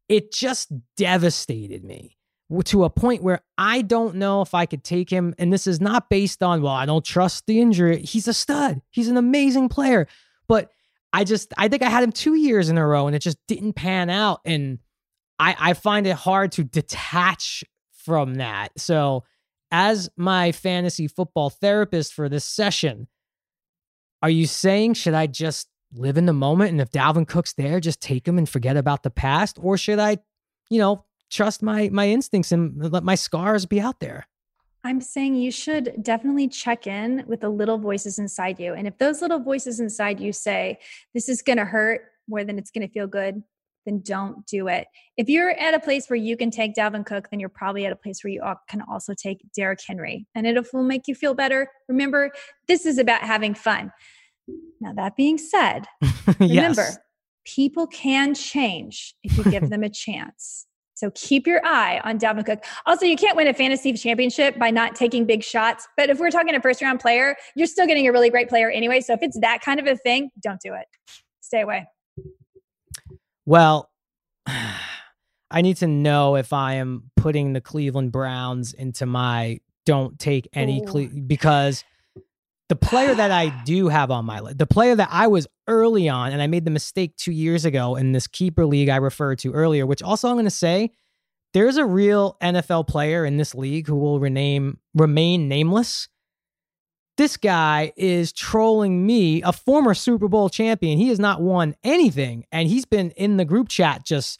it just devastated me to a point where I don't know if I could take him. And this is not based on, well, I don't trust the injury. He's a stud. He's an amazing player. But I just, I think I had him two years in a row and it just didn't pan out. And I, I find it hard to detach from that. So, as my fantasy football therapist for this session, are you saying, should I just live in the moment? And if Dalvin Cook's there, just take him and forget about the past? Or should I, you know, trust my my instincts and let my scars be out there. I'm saying you should definitely check in with the little voices inside you. And if those little voices inside you say, this is going to hurt more than it's going to feel good, then don't do it. If you're at a place where you can take Dalvin Cook, then you're probably at a place where you can also take Derrick Henry and it will make you feel better. Remember, this is about having fun. Now, that being said, (laughs) remember, yes. people can change if you give them a chance. So keep your eye on Dalvin Cook. Also, you can't win a fantasy championship by not taking big shots. But if we're talking a first round player, you're still getting a really great player anyway. So if it's that kind of a thing, don't do it. Stay away. Well, (sighs) I need to know if I am putting the Cleveland Browns into my don't take any Cle- because the player that I do have on my list, the player that I was early on, and I made the mistake two years ago in this keeper league I referred to earlier, which also I'm going to say there's a real NFL player in this league who will rename, remain nameless. This guy is trolling me, a former Super Bowl champion. He has not won anything, and he's been in the group chat just,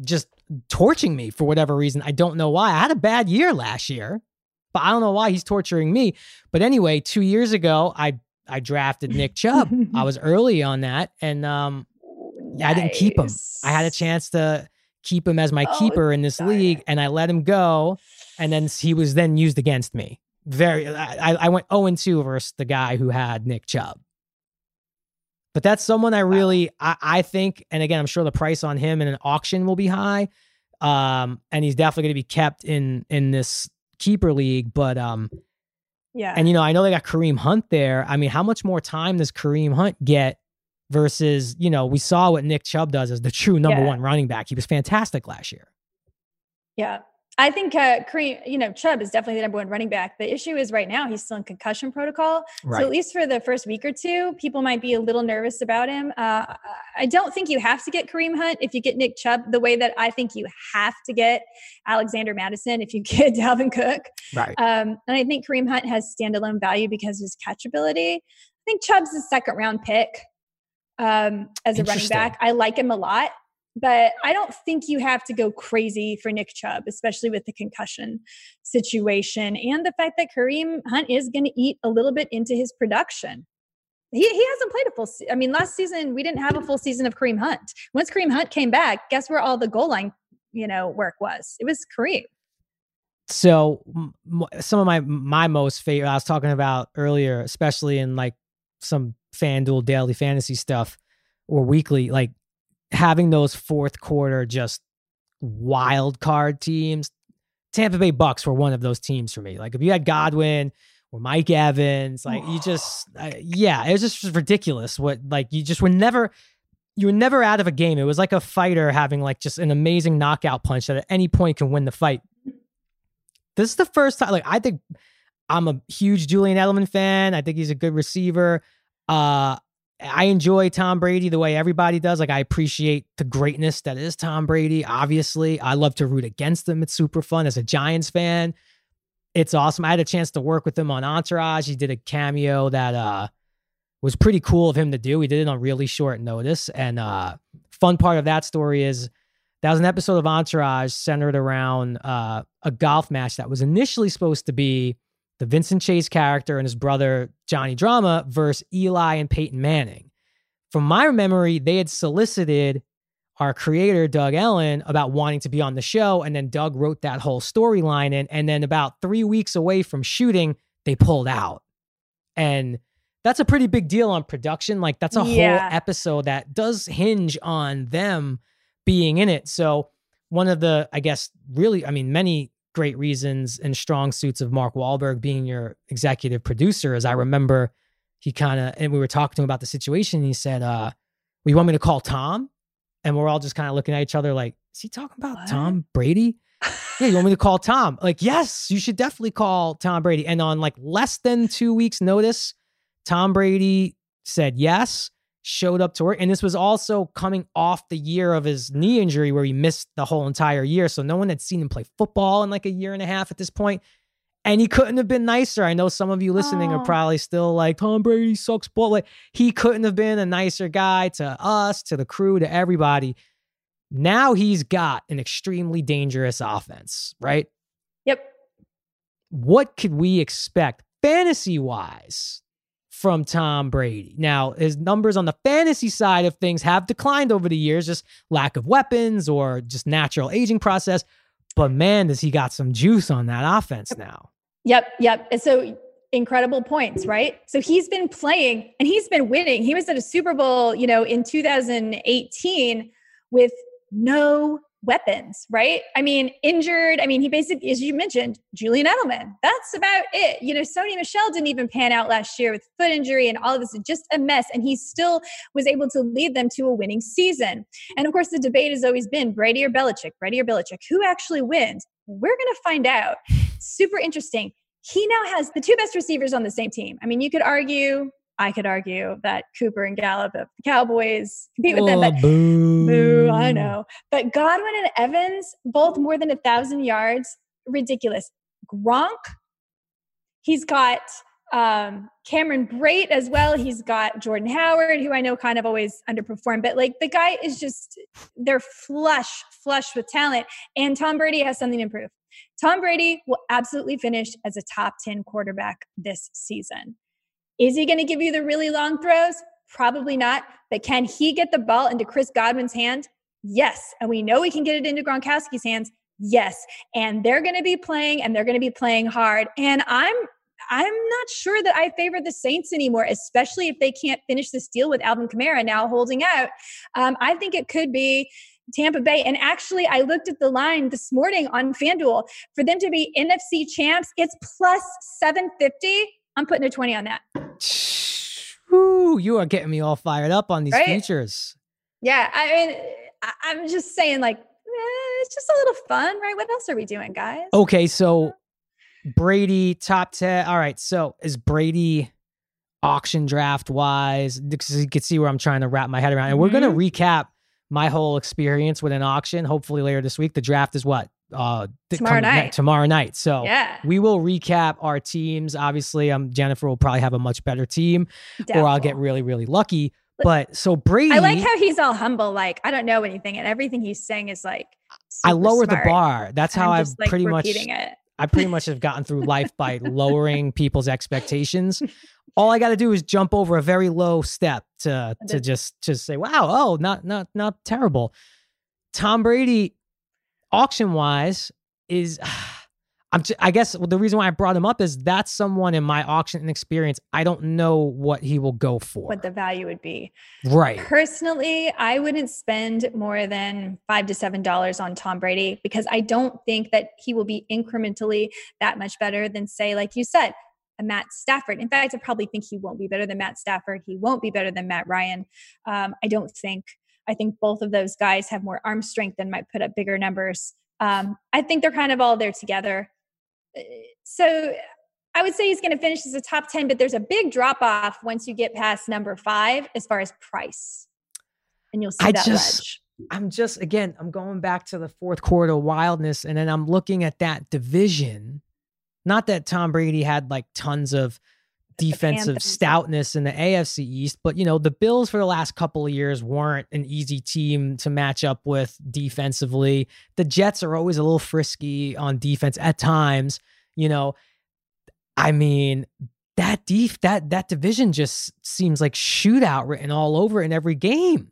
just torching me for whatever reason. I don't know why. I had a bad year last year but I don't know why he's torturing me. But anyway, two years ago, I I drafted Nick Chubb. I (laughs) was early on that, and um, nice. I didn't keep him. I had a chance to keep him as my oh, keeper in this league, and I let him go, and then he was then used against me. very. I, I went 0 and 2 versus the guy who had Nick Chubb. But that's someone I really I, I think, and again, I'm sure the price on him in an auction will be high. Um, and he's definitely gonna be kept in in this keeper league. But um yeah. And you know, I know they got Kareem Hunt there. I mean, how much more time does Kareem Hunt get versus, you know, we saw what Nick Chubb does as the true number yeah. one running back. He was fantastic last year. Yeah. I think uh, Kareem, you know, Chubb is definitely the number one running back. The issue is right now he's still in concussion protocol. Right. So at least for the first week or two, people might be a little nervous about him. Uh, I don't think you have to get Kareem Hunt if you get Nick Chubb the way that I think you have to get Alexander Mattison if you (laughs) get Dalvin Cook. Right. Um, and I think Kareem Hunt has standalone value because of his catchability. I think Chubb's a second round pick um, as a running back. I like him a lot. But I don't think you have to go crazy for Nick Chubb, especially with the concussion situation and the fact that Kareem Hunt is going to eat a little bit into his production. He, he hasn't played a full se- I mean, last season we didn't have a full season of Kareem Hunt. Once Kareem Hunt came back, guess where all the goal line, you know, work was? It was Kareem. So some of my my most favorite I was talking about earlier, especially in like some FanDuel daily fantasy stuff or weekly, like having those fourth quarter just wild card teams. Tampa Bay Bucks were one of those teams for me. Like if you had Godwin or Mike Evans, like you just, uh, yeah, it was just ridiculous. What like you just were never, you were never out of a game. It was like a fighter having like just an amazing knockout punch that at any point can win the fight. This is the first time. Like I think I'm a huge Julian Edelman fan. I think he's a good receiver. Uh, I enjoy Tom Brady the way everybody does. Like I appreciate the greatness that is Tom Brady. Obviously, I love to root against him. It's super fun as a Giants fan. It's awesome. I had a chance to work with him on Entourage. He did a cameo that uh was pretty cool of him to do. He did it on really short notice. And uh fun part of that story is that was an episode of Entourage centered around uh a golf match that was initially supposed to be the Vincent Chase character and his brother Johnny Drama versus Eli and Peyton Manning. From my memory, they had solicited our creator, Doug Ellin, about wanting to be on the show. And then Doug wrote that whole storyline in. And then about three weeks away from shooting, they pulled out. And that's a pretty big deal on production. Like, that's a yeah. whole episode that does hinge on them being in it. So, one of the, I guess, really, I mean, many great reasons and strong suits of Mark Wahlberg being your executive producer. As I remember, he kind of, and we were talking to him about the situation. he said, uh, well, you want me to call Tom? And we're all just kind of looking at each other like, is he talking about what? Tom Brady? yeah, you want me to call Tom? Like, yes, you should definitely call Tom Brady. And on like less than two weeks' notice, Tom Brady said yes showed up to work. And this was also coming off the year of his knee injury where he missed the whole entire year. So no one had seen him play football in like a year and a half at this point. And he couldn't have been nicer. I know some of you listening are probably still like, Tom Brady sucks ball. Like he couldn't have been a nicer guy to us, to the crew, to everybody. Now he's got an extremely dangerous offense, right? Yep. What could we expect fantasy wise from Tom Brady. Now, his numbers on the fantasy side of things have declined over the years, just lack of weapons or just natural aging process. But man, does he got some juice on that offense now. Yep, yep. And so incredible points, right? So he's been playing and he's been winning. He was at a Super Bowl, you know, in 2018 with no weapons, right? I mean, injured. I mean, he basically, as you mentioned, Julian Edelman. That's about it. You know, Sony Michel didn't even pan out last year with foot injury and all of this, just a mess. And he still was able to lead them to a winning season. And of course, the debate has always been Brady or Belichick, Brady or Belichick. Who actually wins? We're going to find out. Super interesting. He now has the two best receivers on the same team. I mean, you could argue I could argue that Cooper and Gallup of the Cowboys compete with them, but boo. boo, I know. But Godwin and Evans, both more than a thousand yards, ridiculous. Gronk, he's got um, Cameron Brate as well. He's got Jordan Howard, who I know kind of always underperformed, but like the guy is just, they're flush, flush with talent. And Tom Brady has something to prove. Tom Brady will absolutely finish as a top 10 quarterback this season. Is he going to give you the really long throws? Probably not. But can he get the ball into Chris Godwin's hand? Yes. And we know he can get it into Gronkowski's hands. Yes. And they're going to be playing and they're going to be playing hard. And I'm I'm not sure that I favor the Saints anymore, especially if they can't finish this deal with Alvin Kamara now holding out. Um, I think it could be Tampa Bay. And actually, I looked at the line this morning on FanDuel for them to be NFC champs. It's plus 750. I'm putting a 20 on that. Ooh, you are getting me all fired up on these right? futures. Yeah. I mean, I'm just saying, like, eh, it's just a little fun, right? What else are we doing, guys? Okay. So Brady, top 10. All right. So is Brady auction draft wise? Because you can see where I'm trying to wrap my head around. And mm-hmm. we're going to recap my whole experience with an auction. Hopefully later this week. The draft is what uh tomorrow night. tomorrow night. So yeah. we will recap our teams. Obviously, um Jennifer will probably have a much better team, Doubtful. or I'll get really really lucky. But so Brady, I like how he's all humble. Like I don't know anything, and everything he's saying is like. I lower smart. the bar. That's how I've like pretty much. It. I pretty much have gotten through life by (laughs) lowering people's expectations. (laughs) All I got to do is jump over a very low step to to just just say, "Wow, oh, not not not terrible." Tom Brady, auction wise, is (sighs) I'm t- I guess the reason why I brought him up is that's someone in my auction experience. I don't know what he will go for. What the value would be. Right. Personally, I wouldn't spend more than five to seven dollars on Tom Brady because I don't think that he will be incrementally that much better than, say, like you said, a Matt Stafford. In fact, I probably think he won't be better than Matt Stafford. He won't be better than Matt Ryan. Um, I don't think. I think both of those guys have more arm strength and might put up bigger numbers. Um, I think they're kind of all there together so I would say he's going to finish as a top 10, but there's a big drop off once you get past number five as far as price. And you'll see I that just. I'm just, again, I'm going back to the fourth quarter wildness, and then I'm looking at that division. Not that Tom Brady had like tons of defensive stoutness in the AFC East, but you know, the Bills for the last couple of years weren't an easy team to match up with defensively. The Jets are always a little frisky on defense at times, you know. I mean, that def that that division just seems like shootout written all over in every game.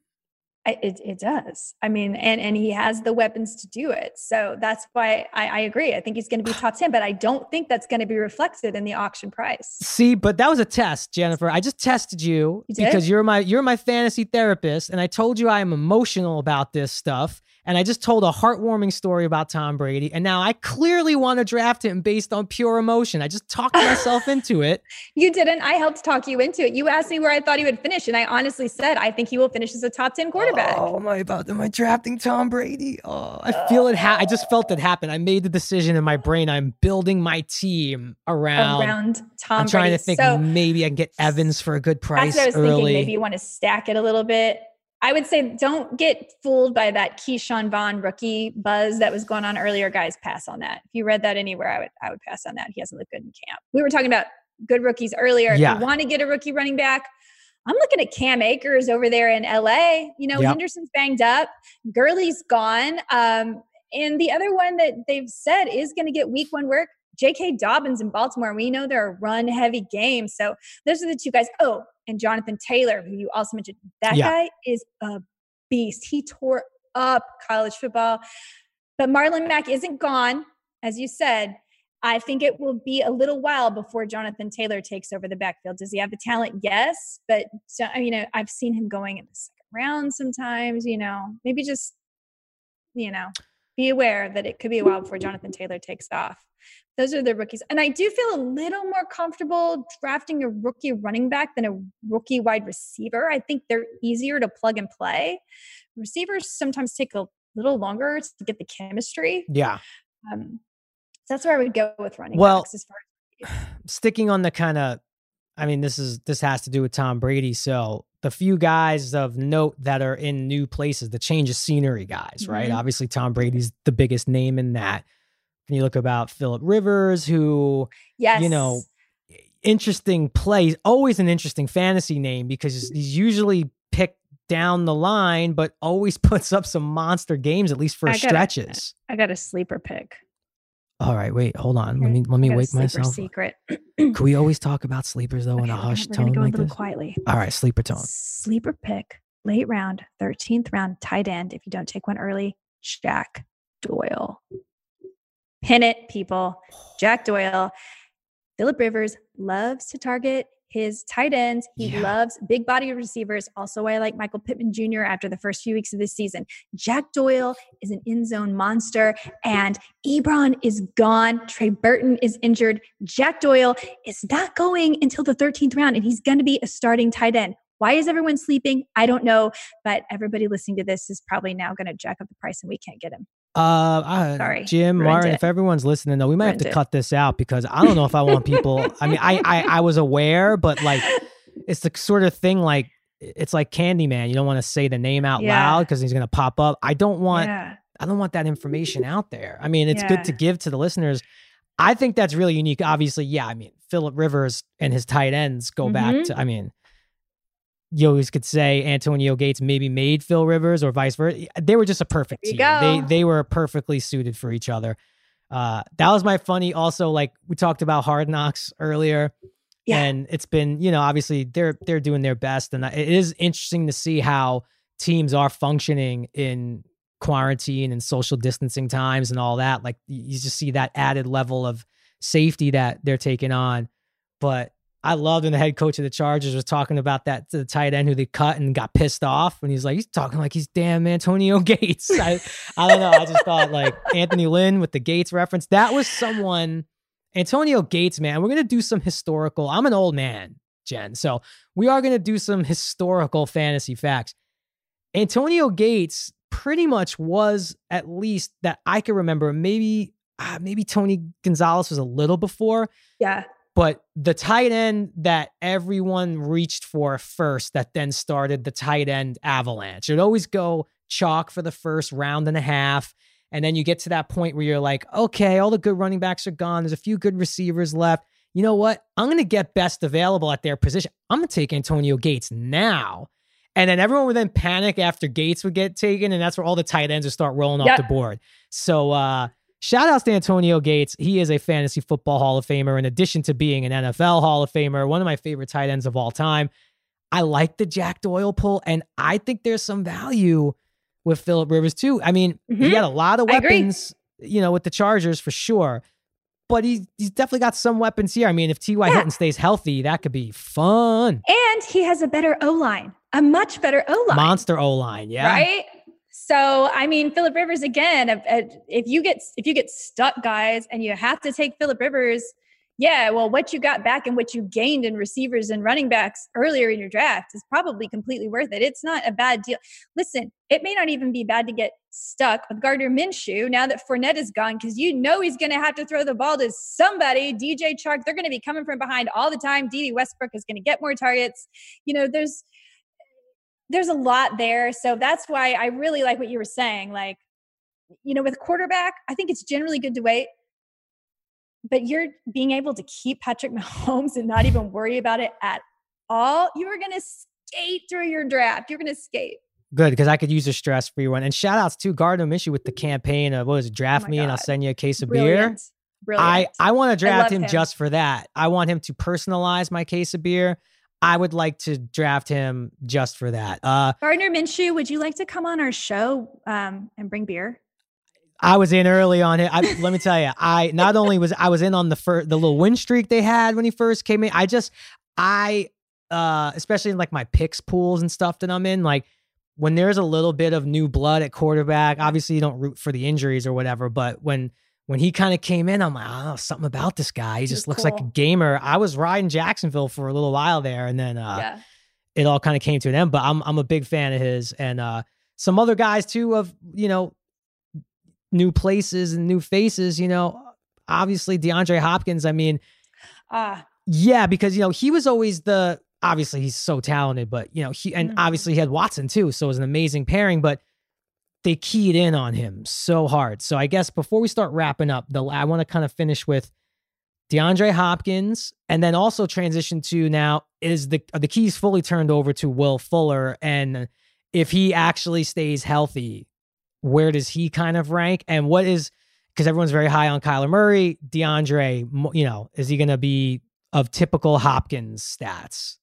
It, it does. I mean, and and he has the weapons to do it. So that's why I, I agree. I think he's going to be (sighs) top ten, but I don't think that's going to be reflected in the auction price. See, but that was a test, Jennifer. I just tested you, you because you're my you're my fantasy therapist, and I told you I am emotional about this stuff and I just told a heartwarming story about Tom Brady, and now I clearly want to draft him based on pure emotion. I just talked (laughs) myself into it. You didn't. I helped talk you into it. You asked me where I thought he would finish, and I honestly said I think he will finish as a top ten quarterback. Oh, am I about? Am I drafting Tom Brady? Oh, I feel it. Ha- I just felt it happen. I made the decision in my brain. I'm building my team around around Tom. I'm trying Brady. to think so, maybe I can get Evans for a good price. That's what I was early. thinking. Maybe you want to stack it a little bit I would say don't get fooled by that Ke'Shawn Vaughn rookie buzz that was going on earlier. Guys, pass on that. If you read that anywhere, I would I would pass on that. He hasn't looked good in camp. We were talking about good rookies earlier. Yeah. If you want to get a rookie running back, I'm looking at Cam Akers over there in LA. You know, yep. Henderson's banged up, Gurley's gone. Um, and the other one that they've said is going to get week one work J.K. Dobbins in Baltimore. We know they're a run heavy game. So those are the two guys. Oh, and Jonathan Taylor, who you also mentioned. That yeah. guy is a beast. He tore up college football. But Marlon Mack isn't gone, as you said. I think it will be a little while before Jonathan Taylor takes over the backfield. Does he have the talent? Yes. But, so, you know, I've seen him going in the second round sometimes, you know, maybe just, you know, be aware that it could be a while before Jonathan Taylor takes off. Those are the rookies. And I do feel a little more comfortable drafting a rookie running back than a rookie wide receiver. I think they're easier to plug and play. Receivers sometimes take a little longer to get the chemistry. Yeah. Um, so that's where I would go with running well, backs as far as (sighs) sticking on the kind of I mean, this is this has to do with Tom Brady. So the few guys of note that are in new places, the change of scenery guys, right? Mm-hmm. Obviously, Tom Brady's the biggest name in that. Can you look about Philip Rivers, who, yes. you know, interesting play, always an interesting fantasy name because he's usually picked down the line, but always (laughs) puts up some monster games, at least for I stretches. I got a sleeper pick. All right, wait, hold on. Let me let me wake myself. Secret. Can we always talk about sleepers though okay, in a hush we're tone go like a little this? Quietly. All right, sleeper tone. Sleeper pick, late round, thirteenth round, tight end. If you don't take one early, Jack Doyle. Pin it, people. Jack Doyle. Philip Rivers loves to target his tight ends. He yeah. loves big body receivers. Also, I like Michael Pittman Jr. after the first few weeks of this season. Jack Doyle is an end zone monster, and Ebron is gone. Trey Burton is injured. Jack Doyle is not going until the 13th round, and he's going to be a starting tight end. Why is everyone sleeping? I don't know, but everybody listening to this is probably now going to jack up the price and we can't get him. Uh, uh, Sorry, Jim, Martin. It. If everyone's listening, though, we might Ruined have to it. cut this out because I don't know if I want people. I mean, I, I I was aware, but like, (laughs) it's the sort of thing like it's like Candyman. You don't want to say the name out yeah. loud because he's gonna pop up. I don't want. Yeah. I don't want that information out there. I mean, it's yeah. good to give to the listeners. I think that's really unique. Obviously, yeah. I mean, Philip Rivers and his tight ends go mm-hmm. back to. I mean, you always could say Antonio Gates maybe made Phil Rivers or vice versa. They were just a perfect team. They they were perfectly suited for each other. Uh, that was my funny. Also, like we talked about Hard Knocks earlier, yeah. and it's been you know obviously they're they're doing their best, and it is interesting to see how teams are functioning in quarantine and social distancing times and all that. Like you just see that added level of safety that they're taking on, but I loved when the head coach of the Chargers was talking about that to the tight end who they cut and got pissed off. And he's like, he's talking like he's damn Antonio (laughs) Gates. I, I don't know. I just thought like Anthony Lynn with the Gates reference. That was someone, Antonio Gates, man. We're going to do some historical. I'm an old man, Jen. So we are going to do some historical fantasy facts. Antonio Gates pretty much was at least that I can remember. Maybe, uh, maybe Tony Gonzalez was a little before. Yeah but the tight end that everyone reached for first, that then started the tight end avalanche. It would always go chalk for the first round and a half. And then you get to that point where you're like, okay, all the good running backs are gone. There's a few good receivers left. You know what? I'm going to get best available at their position. I'm going to take Antonio Gates now. And then everyone would then panic after Gates would get taken. And that's where all the tight ends would start rolling yep. off the board. So, uh, Shout outs to Antonio Gates. He is a fantasy football Hall of Famer, in addition to being an NFL Hall of Famer, one of my favorite tight ends of all time. I like the Jack Doyle pull, and I think there's some value with Philip Rivers too. I mean, mm-hmm. he had a lot of weapons, you know, with the Chargers for sure. But he's he's definitely got some weapons here. I mean, if T.Y. Yeah. Hilton stays healthy, that could be fun. And he has a better O line, a much better O line. Monster O line, yeah. Right? So, I mean, Philip Rivers again. If you get if you get stuck, guys, and you have to take Philip Rivers, yeah, well, what you got back and what you gained in receivers and running backs earlier in your draft is probably completely worth it. It's not a bad deal. Listen, it may not even be bad to get stuck with Gardner Minshew now that Fournette is gone because you know he's going to have to throw the ball to somebody. DJ Chark, they're going to be coming from behind all the time. Dede Westbrook is going to get more targets. You know, there's there's a lot there. So that's why I really like what you were saying. Like, you know, with quarterback, I think it's generally good to wait. But you're being able to keep Patrick (laughs) Mahomes and not even worry about it at all. You are going to skate through your draft. You're going to skate. Good, because I could use a stress free one. And shout outs to Gardner Minshew with the campaign of what was it, oh draft oh me God. and I'll send you a case of Brilliant. beer. Brilliant. I, I want to draft him, him just for that. I want him to personalize my case of beer. I would like to draft him just for that. Uh, Gardner Minshew, would you like to come on our show um, and bring beer? I was in early on it. I, let me tell you, I not only was I was in on the first the little win streak they had when he first came in. I just I uh especially in like my picks pools and stuff that I'm in, like when there's a little bit of new blood at quarterback. Obviously, you don't root for the injuries or whatever, but when when he kind of came in, I'm like, oh, something about this guy. He just looks cool. like a gamer. I was riding Jacksonville for a little while there, and then uh, yeah. it all kind of came to an end. But I'm I'm a big fan of his, and uh, some other guys too of you know new places and new faces. You know, obviously DeAndre Hopkins. I mean, uh, yeah, because you know he was always the obviously he's so talented, but you know he and mm-hmm. obviously he had Watson too, so it was an amazing pairing, but they keyed in on him so hard. So I guess before we start wrapping up, the I want to kind of finish with DeAndre Hopkins, and then also transition to now is the the keys fully turned over to Will Fuller, and if he actually stays healthy, where does he kind of rank, and what is because everyone's very high on Kyler Murray, DeAndre, you know, is he going to be of typical Hopkins stats?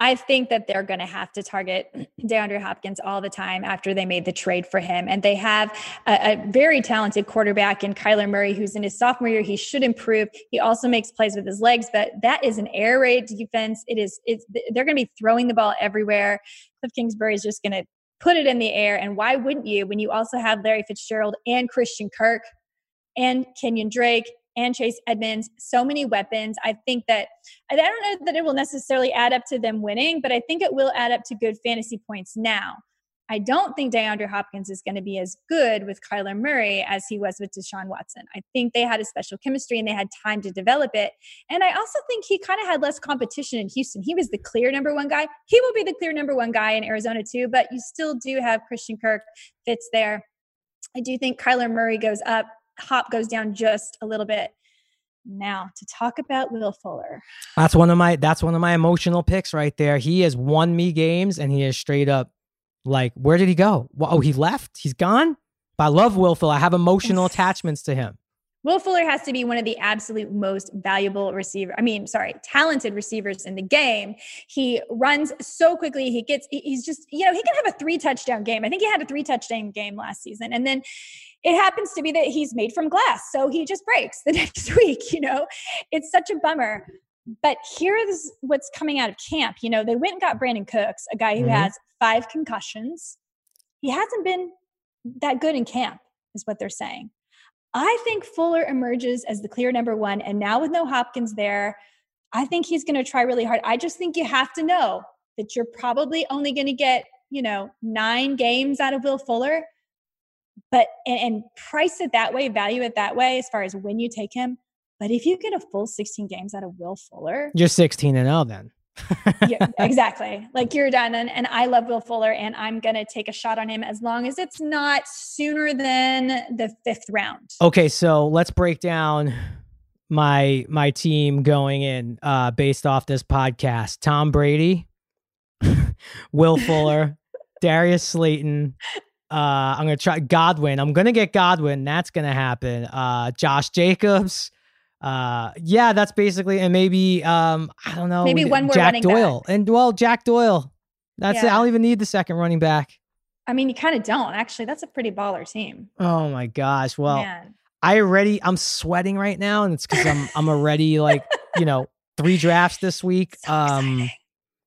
I think that they're going to have to target (clears throat) DeAndre Hopkins all the time after they made the trade for him. And they have a, a, very talented quarterback in Kyler Murray, who's in his sophomore year. He should improve. He also makes plays with his legs, but that is an air raid defense. It is, it's, they're going to be throwing the ball everywhere. Cliff Kingsbury is just going to put it in the air. And why wouldn't you when you also have Larry Fitzgerald and Christian Kirk and Kenyon Drake and Chase Edmonds, so many weapons. I think that I don't know that it will necessarily add up to them winning, but I think it will add up to good fantasy points now. I don't think DeAndre Hopkins is going to be as good with Kyler Murray as he was with Deshaun Watson. I think they had a special chemistry and they had time to develop it. And I also think he kind of had less competition in Houston. He was the clear number one guy. He will be the clear number one guy in Arizona too, but you still do have Christian Kirk Fitz there. I do think Kyler Murray goes up hop goes down just a little bit. Now to talk about Will Fuller. That's one of my that's one of my emotional picks right there. He has won me games and he is straight up like, where did he go? Oh, he left? He's gone? But I love Will Fuller. I have emotional attachments to him. Will Fuller has to be one of the absolute most valuable receiver. I mean, sorry, talented receivers in the game. He runs so quickly. He gets, he's just, you know, he can have a three touchdown game. I think he had a three touchdown game last season. And then it happens to be that he's made from glass. So he just breaks the (laughs) next week, you know? It's such a bummer. But here's what's coming out of camp. You know, they went and got Brandin Cooks, a guy who mm-hmm. has five concussions. He hasn't been that good in camp, is what they're saying. I think Fuller emerges as the clear number one. And now with no Hopkins there, I think he's going to try really hard. I just think you have to know that you're probably only going to get, you know, nine games out of Will Fuller but and, and price it that way, value it that way as far as when you take him. But if you get a full 16 games out of Will Fuller, you're 16 and 0 then. Yeah, exactly. Like you're done. And, and I love Will Fuller and I'm going to take a shot on him as long as it's not sooner than the fifth round. Okay. So let's break down my, my team going in, uh, based off this podcast, Tom Brady, (laughs) Will Fuller, (laughs) Darius Slayton, uh, I'm gonna try Godwin. I'm gonna get Godwin. That's gonna happen. Uh, Josh Jacobs. Uh, yeah, that's basically, and maybe um, I don't know, maybe one more Jack Doyle, back. and well, Jack Doyle. That's yeah. it. I don't even need the second running back. I mean, you kind of don't actually. That's a pretty baller team. Oh my gosh! Well, Man. I already I'm sweating right now, and it's because I'm I'm already like (laughs) you know three drafts this week. So um, exciting.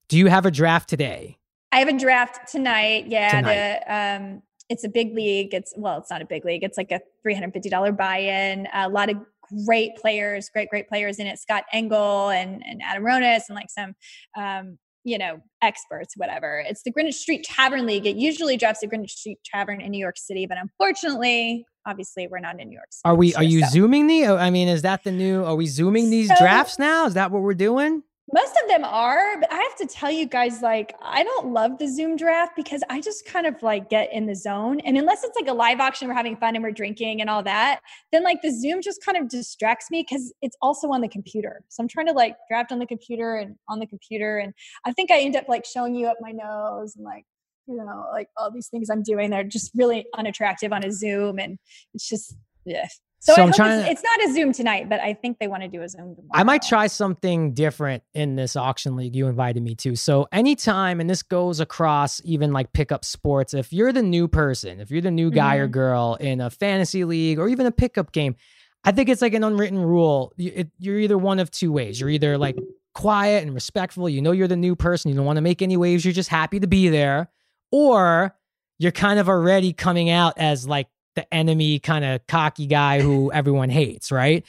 do you have a draft today? I have a draft tonight. Yeah, tonight. the um it's a big league. It's well, it's not a big league. It's like a three hundred fifty dollar buy in. A lot of great players, great great players in it. Scott Engel and and Adam Ronis and like some. Um, you know, experts, whatever. It's the Greenwich Street Tavern League. It usually drafts the Greenwich Street Tavern in New York City, but unfortunately, obviously, we're not in New York City. Are we? Are you so. zooming the? I mean, is that the new? Are we zooming these so, drafts now? Is that what we're doing? Most of them are, but I have to tell you guys, like, I don't love the Zoom draft because I just kind of like get in the zone. And unless it's like a live auction, we're having fun and we're drinking and all that, then like the Zoom just kind of distracts me because it's also on the computer. So I'm trying to like draft on the computer and on the computer. And I think I end up like showing you up my nose and like, you know, like all these things I'm doing, they're just really unattractive on a Zoom. And it's just, yeah. So, so I'm trying. It's, to, it's, not a Zoom tonight, but I think they want to do a Zoom. Tomorrow. I might try something different in this auction league you invited me to. So anytime, and this goes across even like pickup sports. If you're the new person, if you're the new guy mm-hmm. or girl in a fantasy league or even a pickup game, I think it's like an unwritten rule. You're either one of two ways. You're either like quiet and respectful. You know you're the new person. You don't want to make any waves. You're just happy to be there, or you're kind of already coming out as like the enemy kind of cocky guy who (laughs) everyone hates, right?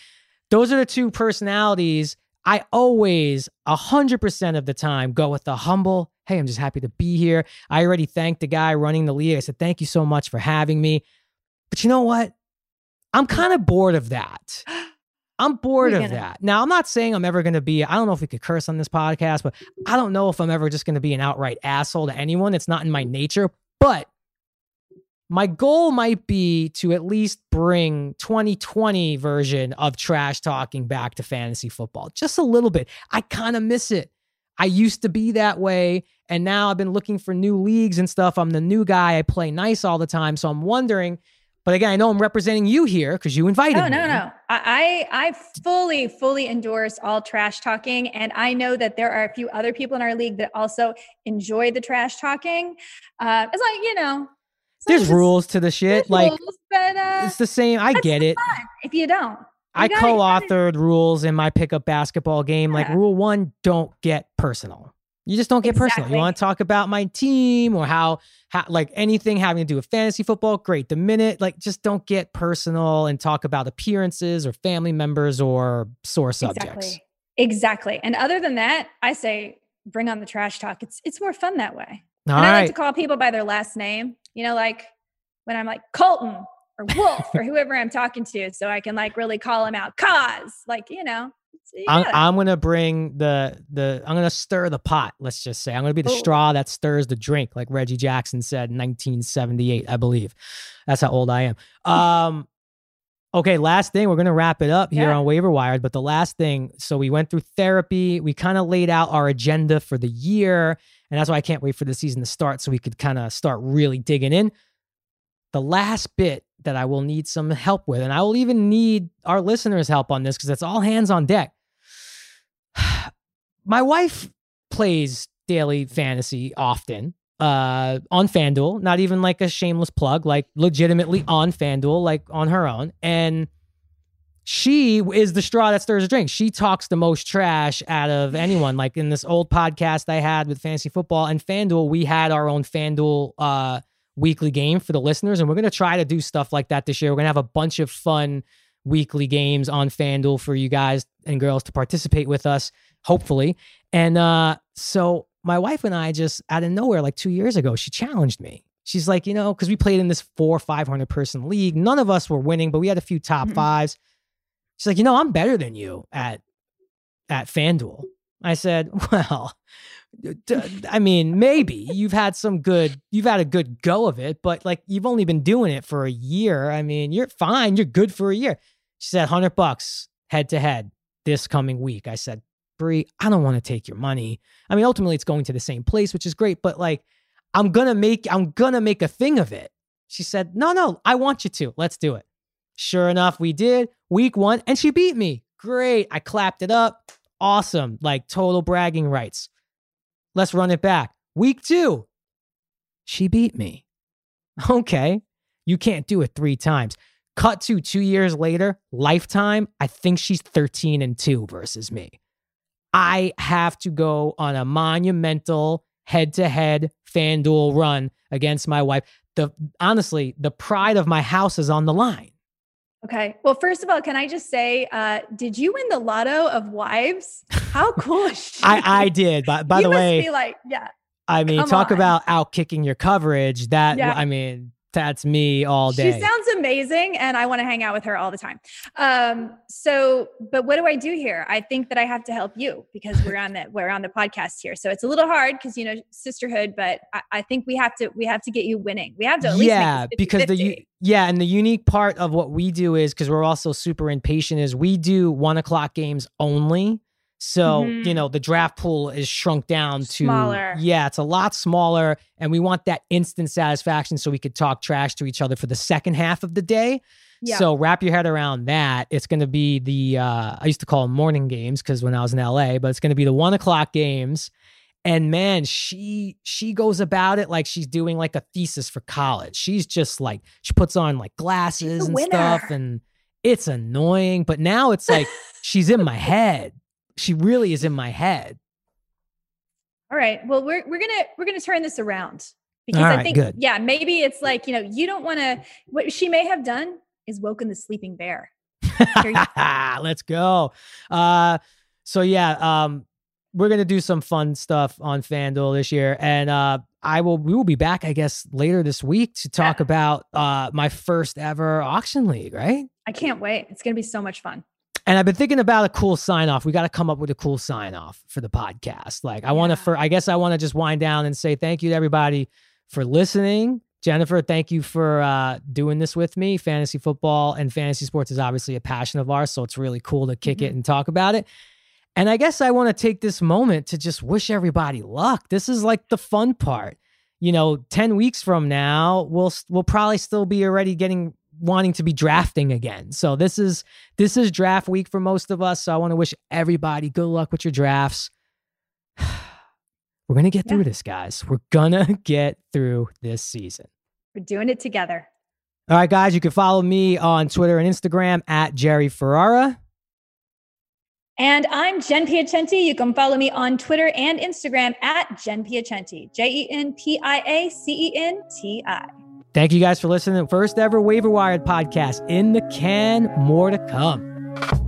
Those are the two personalities. I always, a hundred percent of the time, go with the humble. Hey, I'm just happy to be here. I already thanked the guy running the league. I said, thank you so much for having me. But you know what? I'm kind of bored of that. I'm bored of that. Now, I'm not saying I'm ever going to be, I don't know if we could curse on this podcast, but I don't know if I'm ever just going to be an outright asshole to anyone. It's not in my nature. But my goal might be to at least bring 2020 version of trash talking back to fantasy football just a little bit. I kind of miss it. I used to be that way and now i've been looking for new leagues and stuff. I'm the new guy. I play nice all the time so i'm wondering But again, I know I'm representing you here because you invited no, me. No, no, I, I fully, fully endorse all trash talking, and I know that there are a few other people in our league that also enjoy the trash talking. Uh, it's like you know, there's rules to the shit. Like rules, but, uh, it's the same. I get it. If you don't, you I co-authored rules in my pickup basketball game. Yeah. Like rule one, don't get personal. You just don't get exactly. personal. You want to talk about my team or how, how, like anything having to do with fantasy football? Great. The minute, like, just don't get personal and talk about appearances or family members or sore subjects. Exactly. Exactly. And other than that, I say bring on the trash talk. It's it's more fun that way. All and right. I like to call people by their last name. You know, like when I'm like Colton or Wolf or whoever I'm talking to, so I can like really call him out. Cause, like you know, I'm, I'm, gonna bring the the I'm gonna stir the pot. Let's just say I'm gonna be the Ooh. straw that stirs the drink, like Reggie Jackson said, in 1978, I believe. That's how old I am. Um, okay, last thing we're gonna wrap it up here yeah. on Waiver Wired. But the last thing, so we went through therapy. We kind of laid out our agenda for the year, and that's why I can't wait for the season to start, so we could kind of start really digging in. The last bit that I will need some help with, and I will even need our listeners' help on this because it's all hands on deck (sighs) my wife plays daily fantasy often uh on FanDuel, not even like a shameless plug, like legitimately on FanDuel, like on her own. And she is the straw that stirs the drink. She talks the most trash out of anyone. Like in this old podcast I had with fantasy football and FanDuel, we had our own FanDuel uh weekly game for the listeners, and we're gonna try to do stuff like that this year. We're gonna have a bunch of fun weekly games on FanDuel for you guys and girls to participate with us, hopefully. And uh, so my wife and I just out of nowhere, like two years ago, she challenged me. She's like, you know, because we played in this four, 500 person league. None of us were winning, but we had a few top mm-hmm. fives. She's like, you know, I'm better than you at at FanDuel. I said, (laughs) well, I mean, maybe you've had some good, you've had a good go of it, but like you've only been doing it for a year. I mean, you're fine. You're good for a year. She said, 100 bucks head to head this coming week. I said, Brie, I don't want to take your money. I mean, ultimately it's going to the same place, which is great, but like, I'm going to make, I'm going to make a thing of it. She said, no, no, I want you to. Let's do it. Sure enough, we did week one and she beat me. Great. I clapped it up. Awesome. Like total bragging rights. Let's run it back. Week two, she beat me. (laughs) Okay. You can't do it three times. Cut to two years later, lifetime, I think she's 13 and 2 versus me. I have to go on a monumental head to head FanDuel run against my wife. The honestly, the pride of my house is on the line. Okay. Well, first of all, can I just say, uh, did you win the lotto of wives? How (laughs) cool is she? I, I did. But by you the way, be like, yeah. I mean, talk on. about out kicking your coverage. That yeah. I mean, that's me all day. She sounds amazing and I want to hang out with her all the time. Um, so, but what do I do here? I think that I have to help you because we're on the (laughs) we're on the podcast here. So it's a little hard because you know sisterhood, but I, I, think we have to we have to get you winning. We have to at least yeah because the yeah and the unique part of what we do is because we're also super impatient is we do one o'clock games only. So, mm-hmm. you know, the draft pool is shrunk down to smaller. Yeah, it's a lot smaller. And we want that instant satisfaction so we could talk trash to each other for the second half of the day. Yeah. So wrap your head around that. It's going to be the, uh, I used to call them morning games because when I was in LA, but it's going to be the one o'clock games. And man, she she goes about it like she's doing like a thesis for college. She's just like she puts on like glasses and winner. stuff, and it's annoying. But now it's like (laughs) she's in my head she really is in my head. All right. Well, we're we're gonna we're gonna turn this around because I think good. yeah maybe it's like you know you don't want to what she may have done is woken the sleeping bear. (laughs) Let's go. Uh, so yeah, um, we're gonna do some fun stuff on FanDuel this year, and uh, I will we will be back, I guess, later this week to talk yeah. about uh my first ever auction league. Right? I can't wait. It's gonna be so much fun. And I've been thinking about a cool sign off. We got to come up with a cool sign off for the podcast. Like, I yeah. want to, for I guess I want to just wind down and say thank you to everybody for listening. Jennifer, thank you for uh, doing this with me. Fantasy football and fantasy sports is obviously a passion of ours, so it's really cool to kick mm-hmm. it and talk about it. And I guess I want to take this moment to just wish everybody luck. This is like the fun part. You know, 10 weeks from now, we'll we'll probably still be already getting wanting to be drafting again. So this is this is draft week for most of us. So I want to wish everybody good luck with your drafts. (sighs) We're gonna get through this, guys. We're gonna (laughs) get through this season. We're doing it together. All right, guys, you can follow me on Twitter and Instagram at Jerry Ferrara. And I'm Jen Piacenti. You can follow me on Twitter and Instagram at Jen Piacenti, J E N P I A C E N T I. Thank you guys for listening. First ever Waiver Wired podcast in the can. More to come.